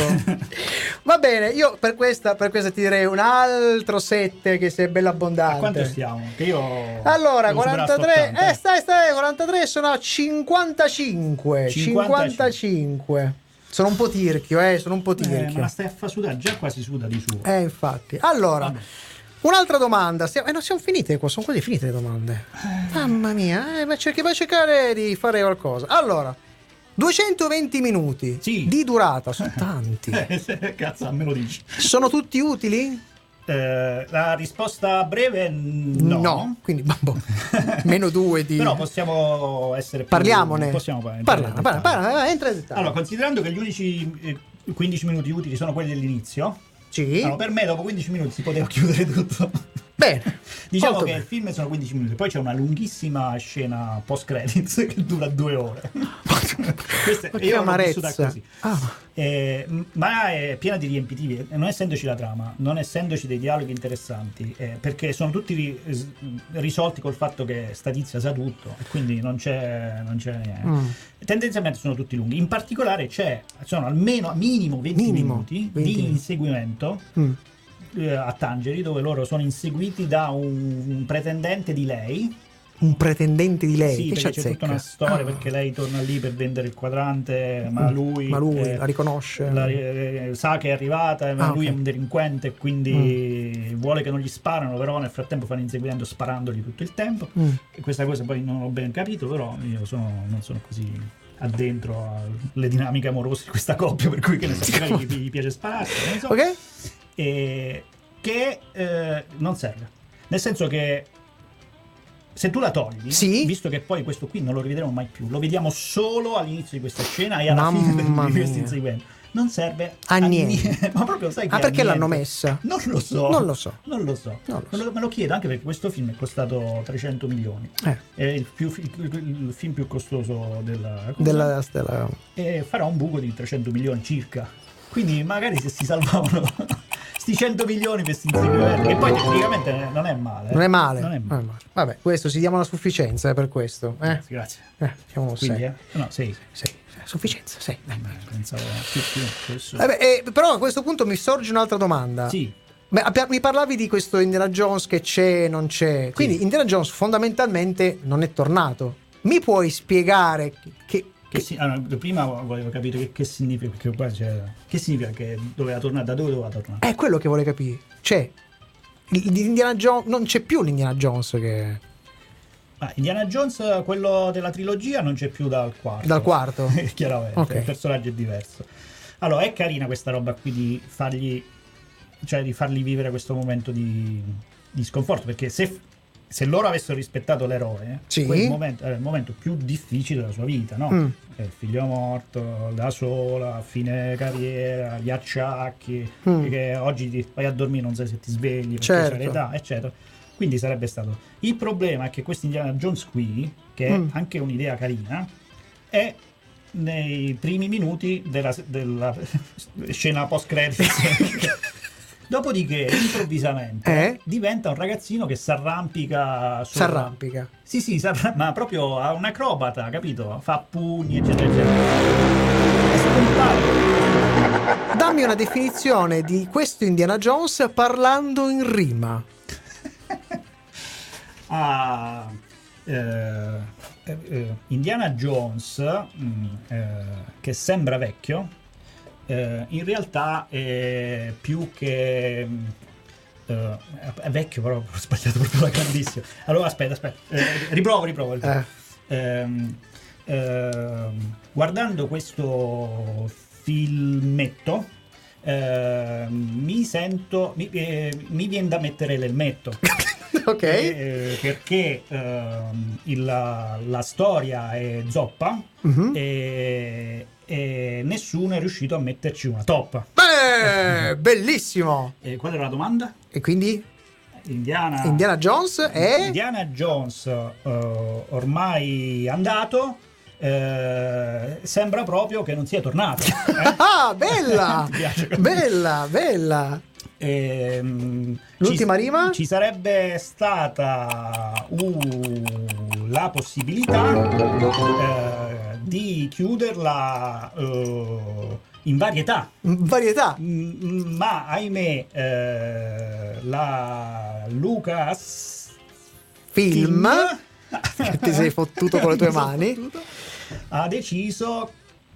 A: Va bene, io per questa, per questa ti direi un altro 7 che sei bello
B: A
A: abbondante.
B: quanto stiamo? Che io
A: Allora,
B: devo superare
A: 43,
B: sto 80.
A: eh stai stai, 43 sono a 55,
B: 55.
A: 55. Sono un po' tirchio, eh, sono un po'
B: Eh, ma
A: tirchio.
B: la stai a fa sudare, già quasi suda di suo.
A: Eh, infatti. Allora,
B: Vabbè.
A: Un'altra domanda. Eh, non siamo finite qua, sono quasi finite le domande. Mamma mia, eh, ma cerchi, vai a cercare di fare qualcosa. Allora, 220 minuti
B: Sì.
A: di durata, sono tanti.
B: Eh, Cazzo, me lo dici.
A: Sono tutti utili?
B: Eh, la risposta breve no.
A: quindi boh, meno due di...
B: Però possiamo essere più
A: Parliamone.
B: Possiamo entrare
A: Parla, parla, parla, entra nel dettaglio.
B: Allora, considerando che gli unici eh, 15 minuti utili sono quelli dell'inizio,
A: sì.
B: allora, per me dopo 15 minuti si poteva chiudere tutto.
A: Bene.
B: Diciamo che
A: bene.
B: il film sono 15 minuti, poi c'è una lunghissima scena post credits che dura due ore. Questa,
A: Ma
B: io l'ho vissuta così.
A: Ah,
B: Eh, ma è piena di riempitivi, e non essendoci la trama, non essendoci dei dialoghi interessanti, eh, perché sono tutti ri- risolti col fatto che sta tizia sa tutto e quindi non c'è, non c'è niente.
A: Mm.
B: Tendenzialmente sono tutti lunghi. In particolare c'è, sono almeno minimo 20
A: Minimo,
B: minuti
A: 20
B: di
A: minuti.
B: inseguimento
A: mm.
B: Eh, a Tangeri dove loro sono inseguiti da un, un pretendente di lei
A: Un pretendente di lei.
B: sì,
A: che
B: c'è tutta
A: azzecca?
B: una storia
A: Ah.
B: perché lei torna lì per vendere il quadrante ma lui,
A: Ma lui
B: eh,
A: la riconosce.
B: la- eh, sa che è arrivata ma
A: Ah,
B: lui
A: ok. Mm.
B: è un delinquente quindi vuole che non gli sparano però nel frattempo fanno inseguendo sparandogli tutto il tempo
A: Mm.
B: e questa cosa poi non ho ben capito però io sono- non sono così addentro alle dinamiche amorose di questa coppia per cui che ne so gli, gli piace ne so
A: Ok?
B: E che eh, non serve. Nel senso che se tu la togli,
A: Sì.
B: visto che poi questo qui non lo rivedremo mai più, lo vediamo solo all'inizio di questa scena e alla
A: Mamma
B: fine di questo
A: mia.
B: inseguimento. non serve
A: A niente.
B: Ma proprio sai che
A: Ah,
B: a
A: perché l'hanno messa?
B: Non lo so.
A: Non lo so.
B: Non lo so.
A: Non lo
B: Me, lo, me lo chiedo anche perché questo film è costato 300 milioni.
A: Eh,
B: È il, più- il- il film più costoso della,
A: della, della-
B: e farà un buco di 300 milioni circa. Quindi magari se si salvavano sti 100 milioni per sti inseguimenti, che poi tecnicamente non è male. eh.
A: Non è male.
B: Non è
A: Non è
B: male.
A: male. Vabbè, questo si diamo la sufficienza eh, per questo. Eh?
B: Grazie, grazie.
A: Eh, siamo
B: Quindi,
A: sei.
B: eh? No, sei.
A: Sì, sufficienza, sì. dai.
B: Pensavo più, più, adesso-
A: Vabbè, eh, però a questo punto mi sorge un'altra domanda.
B: Sì,
A: Beh, mi parlavi di questo Indiana Jones che c'è, non c'è. Quindi Indiana Jones fondamentalmente non è tornato. Mi puoi spiegare che...
B: che si- allora, prima volevo capire che, che significa, perché qua c'è, che significa che doveva tornare, da dove doveva tornare?
A: È quello che vuole capire. C'è. L'Indiana Jones... Non c'è più l'Indiana Jones che...
B: Ah, Indiana Jones, quello della trilogia, non c'è più dal quarto.
A: Dal quarto?
B: Chiaramente,
A: Ok.
B: il personaggio è diverso. Allora, è carina questa roba qui di fargli, cioè di fargli vivere questo momento di, di sconforto, perché se, se loro avessero rispettato l'eroe,
A: Sì.
B: quel momento era il momento più difficile della sua vita, no?
A: Mm.
B: Eh, Il figlio morto, da sola, fine carriera, gli acciacchi,
A: Mm.
B: che oggi ti vai a dormire, non sai se ti svegli, perché
A: Certo.
B: c'è l'età, eccetera. Quindi sarebbe stato. Il problema è che questo Indiana Jones qui, che è
A: Mm.
B: anche un'idea carina, è nei primi minuti della, della scena post credits. Dopodiché, improvvisamente,
A: Eh?
B: diventa un ragazzino che si arrampica su.
A: s'arrampica.
B: Sì, sì, s'arra- ma proprio a un acrobata, capito? Fa pugni, eccetera, eccetera. È.
A: Dammi una definizione di questo Indiana Jones parlando in rima.
B: a eh, eh, eh, Indiana Jones, mm, eh, che sembra vecchio, eh, in realtà è più che. mm, eh, è vecchio, però ho sbagliato proprio la grandissima. Allora, aspetta, aspetta, eh, riprovo, riprovo.
A: Eh.
B: Ehm, ehm, guardando questo filmetto, ehm, mi sento, mi, eh, mi viene da mettere l'elmetto.
A: ok.
B: Eh, perché ehm, il- la, la storia è zoppa
A: Mhm.
B: e, e nessuno è riuscito a metterci una top.
A: Beh, bellissimo.
B: E qual era la domanda?
A: E quindi
B: Indiana,
A: Indiana Jones è...
B: Indiana Jones, eh, ormai andato, eh, sembra proprio che non sia tornato. eh?
A: Ah, bella! Bella, bella.
B: Ehm,
A: L'ultima
B: ci-
A: rima?
B: Ci sarebbe stata uh, la possibilità eh, di chiuderla eh, in varietà.
A: Varietà.
B: Mm, Ma ahimè, eh, la Lucas
A: Film. Ti sei fottuto con le tue mani.
B: fottuto, Ha deciso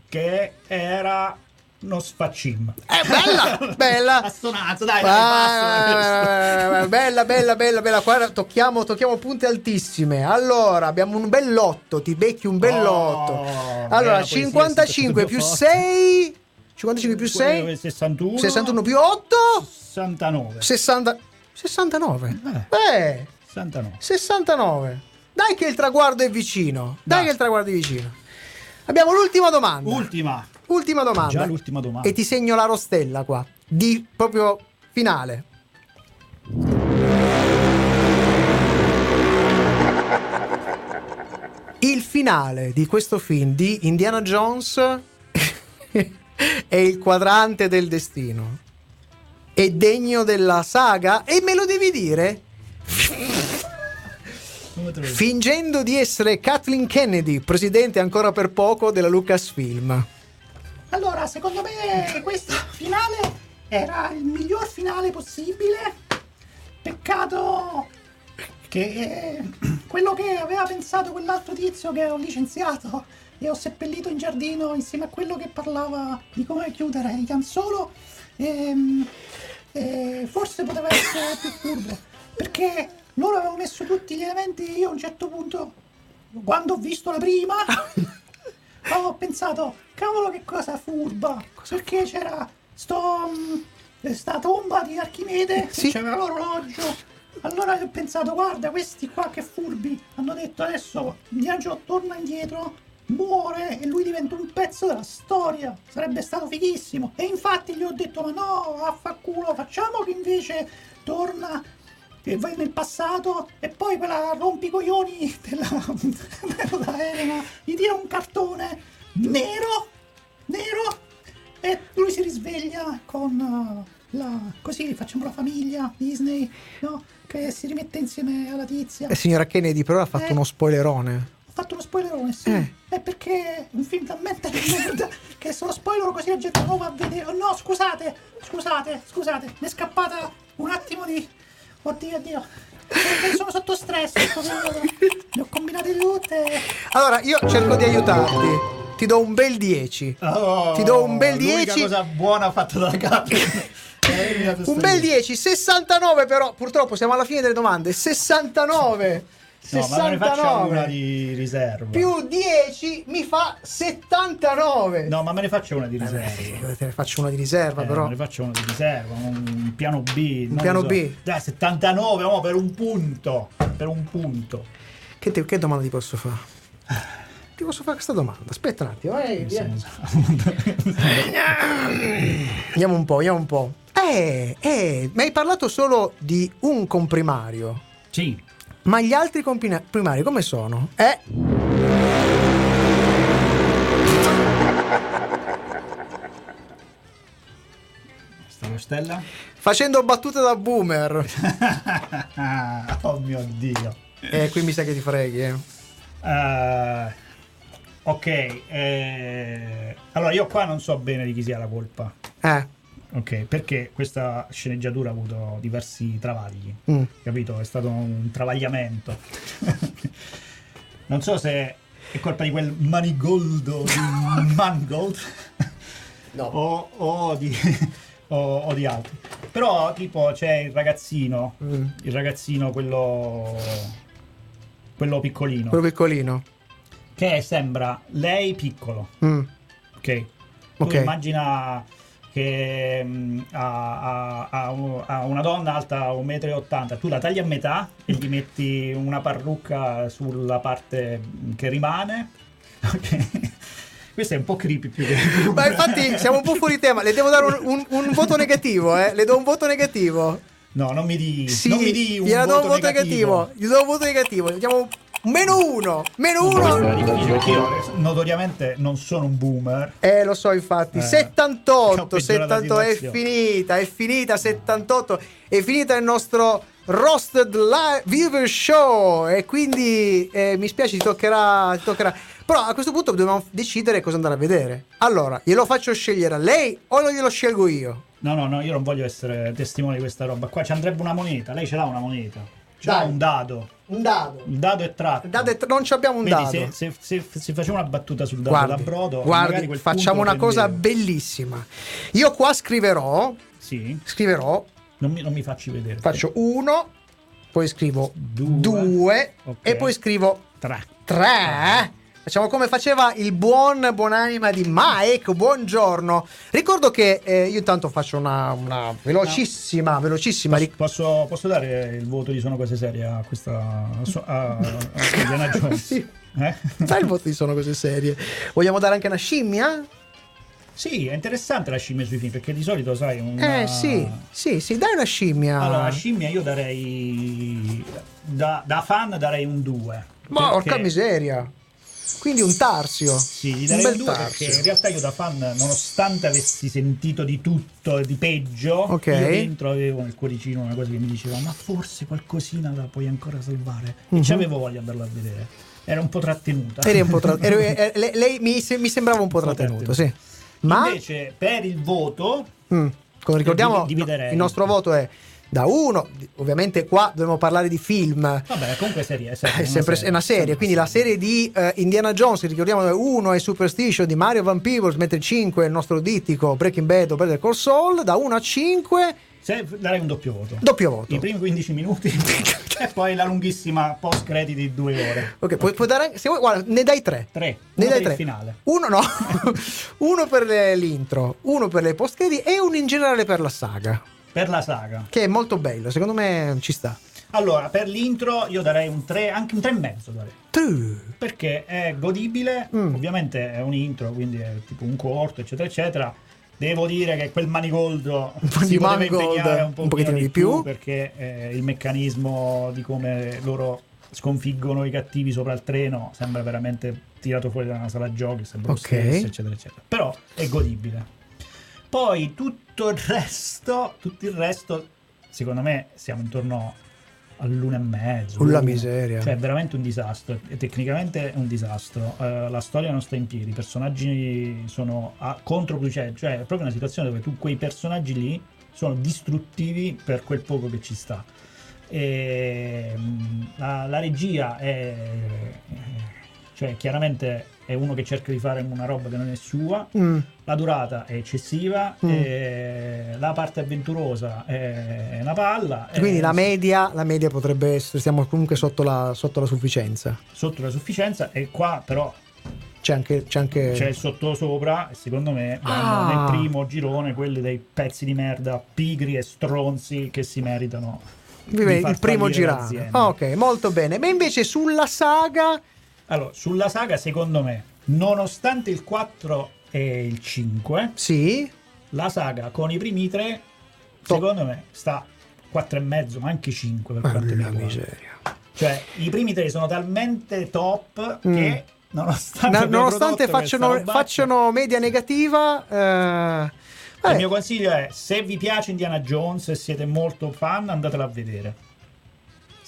B: che era uno sfaccim.
A: Eh, bella, bella.
B: Assonanza, dai, dai,
A: Ah,
B: basta.
A: bella, bella, bella, bella. Qua tocchiamo, tocchiamo punte altissime. Allora, abbiamo un bellotto. Ti becchi un bellotto.
B: Oh,
A: allora,
B: bella poesia,
A: 55 più 6. 55 più 6.
B: 61
A: 61 più 8.
B: 69
A: 60. 69.
B: Eh.
A: Eh,
B: 69
A: 69. Dai che il traguardo è vicino. Dai
B: Dai.
A: che il traguardo è vicino. Abbiamo l'ultima domanda.
B: ultima
A: Ultima domanda.
B: già l'ultima domanda
A: E ti segno la rostella qua. Di proprio finale. Il finale di questo film di Indiana Jones è il quadrante del destino. È degno della saga e me lo devi dire fingendo di essere Kathleen Kennedy, presidente ancora per poco della Lucasfilm.
E: Allora, secondo me questo finale era il miglior finale possibile. Peccato che eh, quello che aveva pensato quell'altro tizio che ho licenziato e ho seppellito in giardino insieme a quello che parlava di come chiudere Ian Solo, ehm, eh, forse poteva essere più furbo. Perché loro avevano messo tutti gli elementi e io a un certo punto, quando ho visto la prima, ho pensato, cavolo che cosa furba, perché c'era sto, mm, sta tomba di Archimede,
A: Sì.
E: c'era l'orologio. Allora ho pensato, guarda, questi qua che furbi hanno detto adesso Indiana Jones torna indietro muore e lui diventa un pezzo della storia. Sarebbe stato fighissimo. E infatti gli ho detto: Ma no, affanculo, facciamo che invece torna. E vai nel passato e poi quella rompicoglioni della, della Elena gli tira un cartone nero, nero e lui si risveglia con uh, la così facciamo la famiglia Disney, no? Che si rimette insieme alla tizia.
A: Eh, signora Kennedy, però ha fatto
E: Eh.
A: uno spoilerone.
E: Ho fatto uno spoilerone, sì.
A: Eh.
E: È perché è un film talmente di merda che se lo spoilero così la gente non va a vedere. Oh, no, scusate, scusate, scusate, mi è scappata un attimo di. Oddio, oddio. Perché sono sotto stress. Le ho combinate tutte.
A: Allora, io cerco di aiutarti. Ti do un bel 10.
B: Oh,
A: Ti do un bel
B: l'unica
A: 10.
B: cosa buona fatta da capo.
A: Un bel 10, 69 però, purtroppo siamo alla fine delle domande. 69.
B: No, ma me ne faccio
A: 69
B: una di riserva.
A: più 10 mi fa 79.
B: No, ma me ne faccio una di riserva.
A: Eh, te ne faccio una di riserva
B: Eh,
A: però.
B: me ne faccio una di riserva, un piano B. non
A: piano
B: so.
A: B.
B: Dai, 79, oh, per un punto. Per un punto.
A: Che, te- che domanda ti posso fare? Ti posso fare questa domanda? Aspetta un attimo, eh, via. Vediamo un po', vediamo un po'. Eh, eh, mi hai parlato solo di un comprimario.
B: Sì.
A: Ma gli altri compina- primari come sono? Eh,
B: Stella?
A: facendo battute da boomer.
B: oh mio dio.
A: Eh, qui mi sa che ti freghi, eh.
B: Eh, ok, eh, allora io qua non so bene di chi sia la colpa.
A: Eh,
B: Ok, perché questa sceneggiatura ha avuto diversi travagli,
A: mm.
B: capito? È stato un travagliamento. non so se è colpa di quel manigoldo di Mangold
A: No.
B: o, o di, o, o di altri. Però, tipo, c'è il ragazzino,
A: Mm.
B: il ragazzino, quello, quello piccolino,
A: Quello piccolino.
B: che sembra lei piccolo,
A: Mm.
B: ok? Tu
A: Ok.
B: immagina che mm, ha, ha- ha un- ha una donna alta 1,80 m, tu la tagli a metà e gli metti una parrucca sulla parte che rimane. Ok? Questo è un po' creepy più che...
A: Ma infatti siamo un po' fuori tema, le devo dare un, un- un voto negativo, eh. Le do un voto negativo.
B: No, non mi di,
A: Sì,
B: non mi di un
A: gliela do
B: voto,
A: un voto negativo.
B: negativo.
A: Gli do un voto negativo. Un- meno uno. Meno uno.
B: io notoriamente non sono un boomer.
A: Eh, lo so, infatti.
B: Eh, che ho
A: 78,
B: peggiorato
A: 78 è finita, è finita 78, è finita il nostro Roasted Live Viewer Show e quindi eh, mi spiace, ti toccherà, ti toccherà. Però a questo punto dobbiamo decidere cosa andare a vedere. Allora, glielo faccio scegliere a lei o non glielo scelgo io?
B: No, no, no, io non voglio essere testimone di questa roba qua. Ci andrebbe una moneta. Lei ce l'ha una moneta. L'ha
A: Dai.
B: un dado.
A: Un dado.
B: Il dado è tratto.
A: Dado è- non ci abbiamo un
B: Vedi,
A: dado.
B: se, se, se, se facciamo una battuta sul dado
A: Guardi,
B: da brodo,
A: guardi facciamo una cosa
B: prendevo.
A: bellissima. Io qua scriverò,
B: Sì,
A: scriverò,
B: non mi, non mi facci vedere.
A: faccio uno, poi scrivo
B: Due.
A: due,
B: Ok.
A: e poi scrivo
B: tre.
A: Tre? Facciamo come faceva il buon buonanima di Mike. Buongiorno. Ricordo che eh, io intanto faccio una, una velocissima, velocissima.
B: Posso,
A: ric-
B: posso, posso dare il voto di Sono Cose Serie a questa a, a, a Jones?
A: Sì.
B: Eh?
A: Sai il voto di sono cose serie. Vogliamo dare anche una scimmia?
B: Sì, è interessante la scimmia sui film perché di solito sai una...
A: Eh sì, sì, sì, dai una scimmia.
B: Allora, la scimmia io darei da, da fan darei un 2.
A: Ma porca miseria. Quindi un tarsio.
B: Sì, gli
A: un
B: darei
A: bel
B: un 2 perché in
A: tarsio.
B: realtà io da fan, nonostante avessi sentito di tutto e di peggio,
A: Ok.
B: io dentro avevo nel cuoricino una cosa che mi diceva ma forse qualcosina la puoi ancora salvare.
A: Mhm.
B: E ci avevo voglia di andarla a vedere. Era un po' trattenuta.
A: Un po' tra- ero- eh, lei, lei mi, se- mi sembrava un po' trattenuto, sì. Ma
B: Invece per il voto
A: Mm. Ricordiamo, il nostro voto è da 1. Ovviamente qua dobbiamo parlare di film.
B: Vabbè, comunque serie, è sempre
A: È sempre è una serie, quindi la serie di eh, Indiana Jones, ricordiamo 1 è Superstition di Mario Van Peebles, mentre 5 è il nostro dittico Breaking Bad o Better Call Saul, da 1 a 5
B: Se, darei un doppio voto.
A: doppio voto.
B: I primi 15 minuti e poi la lunghissima post crediti di due ore.
A: Ok, puoi, puoi dare se vuoi, guarda, ne dai 3.
B: Tre.
A: Ne
B: Uno
A: dai tre.
B: finale.
A: Uno no, uno per l'intro, uno per le post credit e uno in generale per la saga,
B: Per la saga.
A: che è molto bello, secondo me ci sta.
B: Allora, per l'intro io darei un 3, anche un 3,5 darei.
A: Tu.
B: Perché è godibile,
A: Mm.
B: ovviamente è un intro, quindi è tipo un corto, eccetera, eccetera. Devo dire che quel manigoldo
A: po'
B: si
A: di
B: poteva
A: Mangold,
B: un,
A: un
B: pochino
A: pochettino di più.
B: perché eh, il meccanismo di come loro sconfiggono i cattivi sopra il treno sembra veramente tirato fuori da una sala giochi, sembra lo
A: Ok.
B: stesso, eccetera, eccetera. Però è godibile. Poi tutto il resto, tutto il resto, secondo me siamo intorno all'una e mezzo. L'uno.
A: miseria.
B: Cioè, è veramente un disastro. E tecnicamente è un disastro. Eh, la storia non sta in piedi, i personaggi sono a controproducenti. Cioè, è proprio una situazione dove tu quei personaggi lì sono distruttivi per quel poco che ci sta. E, mm, la, la regia è. Cioè, chiaramente è uno che cerca di fare una roba che non è sua.
A: Mm.
B: La durata è eccessiva,
A: Mm.
B: e la parte avventurosa è una palla.
A: Quindi
B: e
A: la media, la media potrebbe essere, stiamo comunque sotto la, sotto la sufficienza.
B: sotto la sufficienza e qua però
A: C'è anche, c'è anche...
B: c'è il sottosopra secondo me
A: Ah.
B: nel primo girone quelli dei pezzi di merda pigri e stronzi che si meritano
A: Vive il primo
B: l'azienda.
A: Ah, ok, molto bene. Ma invece sulla saga,
B: allora sulla saga secondo me nonostante il 4 e il 5
A: sì,
B: la saga con i primi tre secondo me sta 4 e mezzo ma anche 5 per quanto mi
A: miseria.
B: cioè i primi tre sono talmente top
A: Mm.
B: che nonostante,
A: No- nonostante facciano, facciano media negativa, eh,
B: Il
A: vabbè,
B: mio consiglio è: se vi piace Indiana Jones e siete molto fan, andatela a vedere.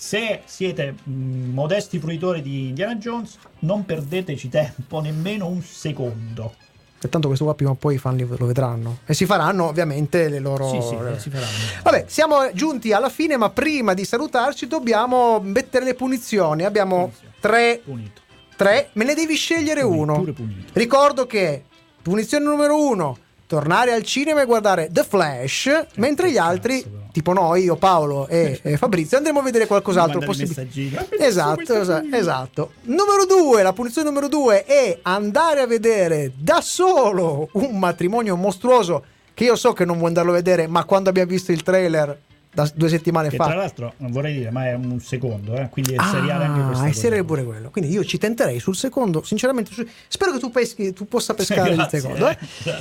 B: Se siete mh, modesti fruitori di Indiana Jones, non perdeteci tempo nemmeno un secondo.
A: e tanto questo qua prima o poi i fan lo vedranno. E si faranno ovviamente le loro...
B: Sì, sì,
A: eh,
B: si faranno.
A: Vabbè, siamo giunti alla fine, ma prima di salutarci dobbiamo mettere le punizioni. Abbiamo
B: Punizioni.
A: tre,
B: Punito.
A: tre, me ne devi scegliere
B: Punito,
A: uno.
B: Pure punito.
A: Ricordo che punizione numero uno, tornare al cinema e guardare The Flash, mentre gli altri. Tipo noi, io, Paolo e, e Fabrizio, andremo a vedere qualcos'altro possibile.
B: messaggini.
A: Esatto, esa- esatto. Numero due, la punizione numero due è andare a vedere da solo un matrimonio mostruoso che io so che non vuoi andarlo a vedere, ma quando abbiamo visto il trailer da due settimane
B: Che
A: fa...
B: tra l'altro non vorrei dire, ma è un secondo, eh, quindi è seriale anche
A: Ah, è
B: cosa.
A: seriale pure quello. Quindi io ci tenterei sul secondo, sinceramente. su- Spero che tu, peschi, tu possa pescare
B: Grazie,
A: il secondo. eh.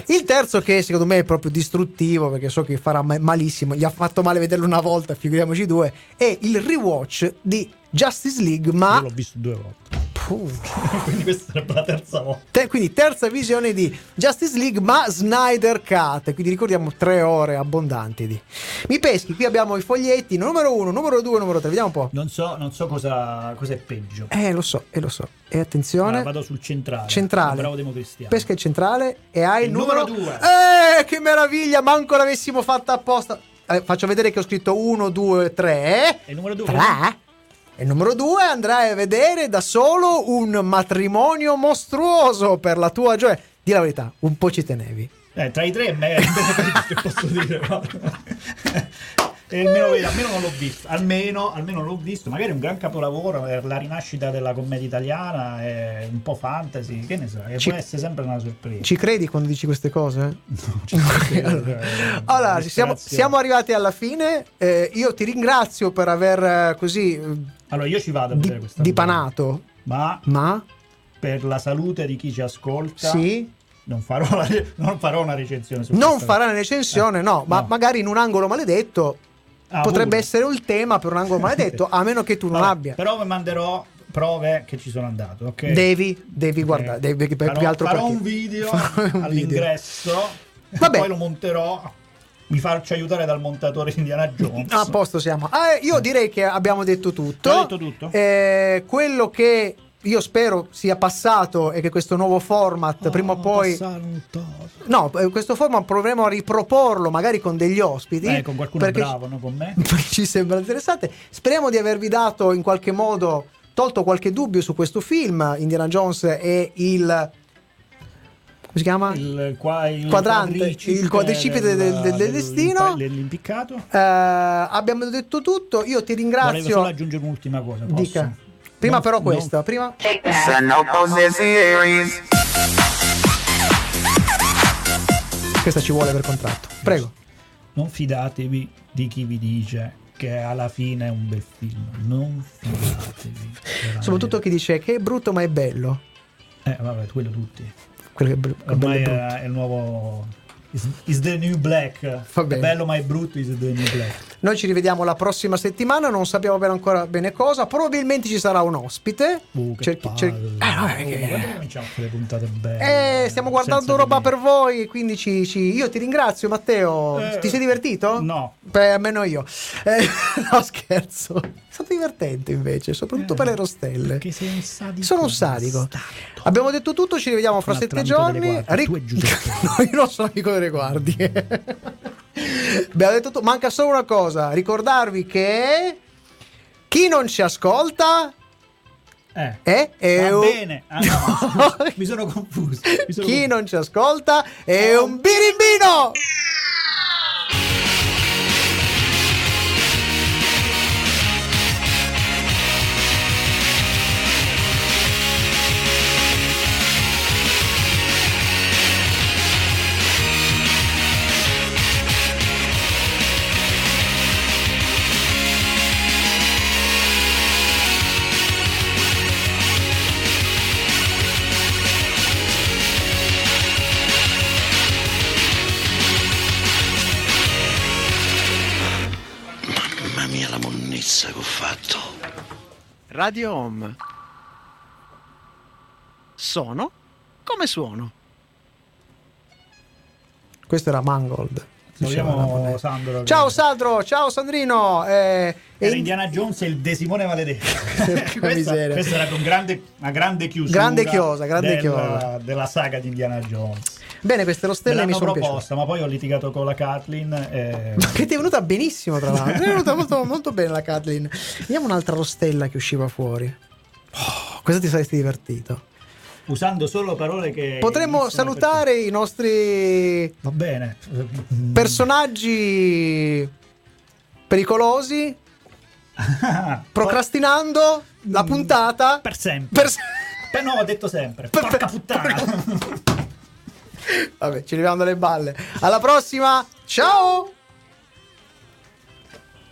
A: Il terzo, che secondo me è proprio distruttivo, perché so che farà ma- malissimo. Gli ha fatto male vederlo una volta, figuriamoci due. È il rewatch di Justice League,
B: Io
A: ma.
B: l'ho visto due volte. Quindi questa sarebbe la terza volta.
A: Te- quindi terza visione di Justice League ma Snyder Cut quindi ricordiamo tre ore abbondanti di mi peschi qui abbiamo i foglietti numero uno numero due numero tre vediamo un po'
B: Non so, non so cosa, cosa è peggio.
A: eh lo so e lo so e attenzione
B: Ma vado sul centrale.
A: Centrale.
B: Bravo democristiano.
A: pesca il centrale e hai il,
B: Il
A: numero,
B: due.
A: eh che meraviglia manco l'avessimo fatta apposta Eh, faccio vedere che ho scritto 1 2 3
B: E il numero due?
A: 3 e numero 2 andrai a vedere da solo un matrimonio mostruoso per la tua gioia di la verità un po' ci tenevi
B: Eh, tra i tre è meglio che posso dire. E almeno, almeno non l'ho visto, almeno, almeno l'ho visto. Magari è un gran capolavoro per la rinascita della commedia italiana, è un po' fantasy, che ne so,
A: Ci-
B: può essere sempre una sorpresa.
A: Ci credi quando dici queste cose?
B: Cioè,
A: allora, siamo, siamo arrivati alla fine. Eh, io ti ringrazio per aver eh, così eh,
B: Allora, io ci vado a vedere
A: di-
B: questa
A: dipanato,
B: Ma
A: ma
B: per la salute di chi ci ascolta,
A: sì,
B: non, farò la- non farò una recensione
A: non farà una recensione, no, ma
B: no.
A: magari in un angolo maledetto
B: Ah,
A: potrebbe
B: pure.
A: essere un tema per un angolo maledetto, a meno che tu non
B: Vabbè,
A: abbia.
B: Però vi manderò prove che ci sono andato, ok?
A: Devi, devi guardare,
B: Ok.
A: devi, per,
B: farò,
A: più altro
B: farò un video
A: Farai un video.
B: all'ingresso,
A: Vabbè.
B: poi lo monterò. Mi faccio aiutare dal montatore di Indiana Jones.
A: A posto siamo. Ah, eh, io direi che abbiamo detto tutto.
B: Hai detto tutto?
A: Eh, quello che io spero sia passato e che questo nuovo format prima o poi... No, eh, questo format proveremo a riproporlo magari con degli ospiti.
B: Eh, con qualcuno
A: perché
B: bravo, no? Con me.
A: ci sembra interessante. Speriamo di avervi dato in qualche modo tolto qualche dubbio su questo film, Indiana Jones e il come si chiama?
B: Il, qua, il
A: Quadrante, il quadricipite del- del- del destino.
B: Dell'impiccato.
A: Eh, abbiamo detto tutto. Io ti
B: Volevo
A: ringrazio.
B: solo aggiungere un'ultima cosa. Posso?
A: Dica. Prima
B: Non-
A: però questa, prima questa ci vuole per contratto. Prego.
B: Non fidatevi di chi vi dice che alla fine è un bel film. Non fidatevi.
A: Soprattutto chi dice che è brutto ma è bello.
B: Eh, vabbè, quello tutti.
A: Quello che è, br-
B: Ormai è,
A: brutto.
B: è il nuovo. Is, is the new black. È
A: bene.
B: bello ma è brutto, is the new black.
A: Noi ci rivediamo la prossima settimana, non sappiamo bene ancora bene cosa, probabilmente ci sarà un ospite.
B: Uh,
A: Cerchi- cerchi- Eh,
B: Oh, guarda cominciamo a fare le puntate belle.
A: Eh, stiamo guardando roba
B: di
A: per voi, quindi ci, ci- io ti ringrazio Matteo.
B: Eh,
A: ti sei divertito?
B: no.
A: Beh, almeno io. Eh, no, scherzo. È stato divertente invece, soprattutto
B: Eh,
A: per le rostelle.
B: Perché sei un sadico.
A: Sono un sadico. Abbiamo detto tutto, ci rivediamo fra sette giorni.
B: tu e Giuseppe.
A: no, io non sono amico delle guardie. Abbiamo detto tutto. Manca solo una cosa: ricordarvi che chi non ci ascolta
B: Eh.
A: è, è
B: Va
A: un-
B: bene. Ah, no, mi sono confuso. Mi sono
A: chi
B: confuso.
A: non ci ascolta è un birimbino.
C: Radio Home. Sono come suono.
A: Questo era Mangold.
B: Salutiamo Sandro.
A: Ciao Sandro, ciao Sandrino. Eh,
B: Era
A: e-
B: Indiana Jones e il Desimone maledetto. questa, questa era con grande, una grande chiusura.
A: Grande chiosa, grande
B: della,
A: chiosa.
B: della saga di Indiana Jones.
A: Bene, queste
B: Me
A: rostelle mi sono piaciute.
B: proposta, ma poi ho litigato con la Kathleen. E...
A: Che ti è venuta benissimo, tra l'altro. È venuta molto, molto bene la Kathleen. Vediamo un'altra rostella che usciva fuori. Oh, questa ti saresti divertito.
B: Usando solo parole che.
A: Potremmo
B: iniziano per-
A: salutare i nostri
B: Va bene.
A: personaggi pericolosi procrastinando la puntata
B: Per sempre.
A: per...
B: Beh, no, ho detto sempre.
A: Per-
B: Porca
A: per-
B: puttana.
A: Vabbè, ci leviamo dalle balle. Alla prossima. Ciao!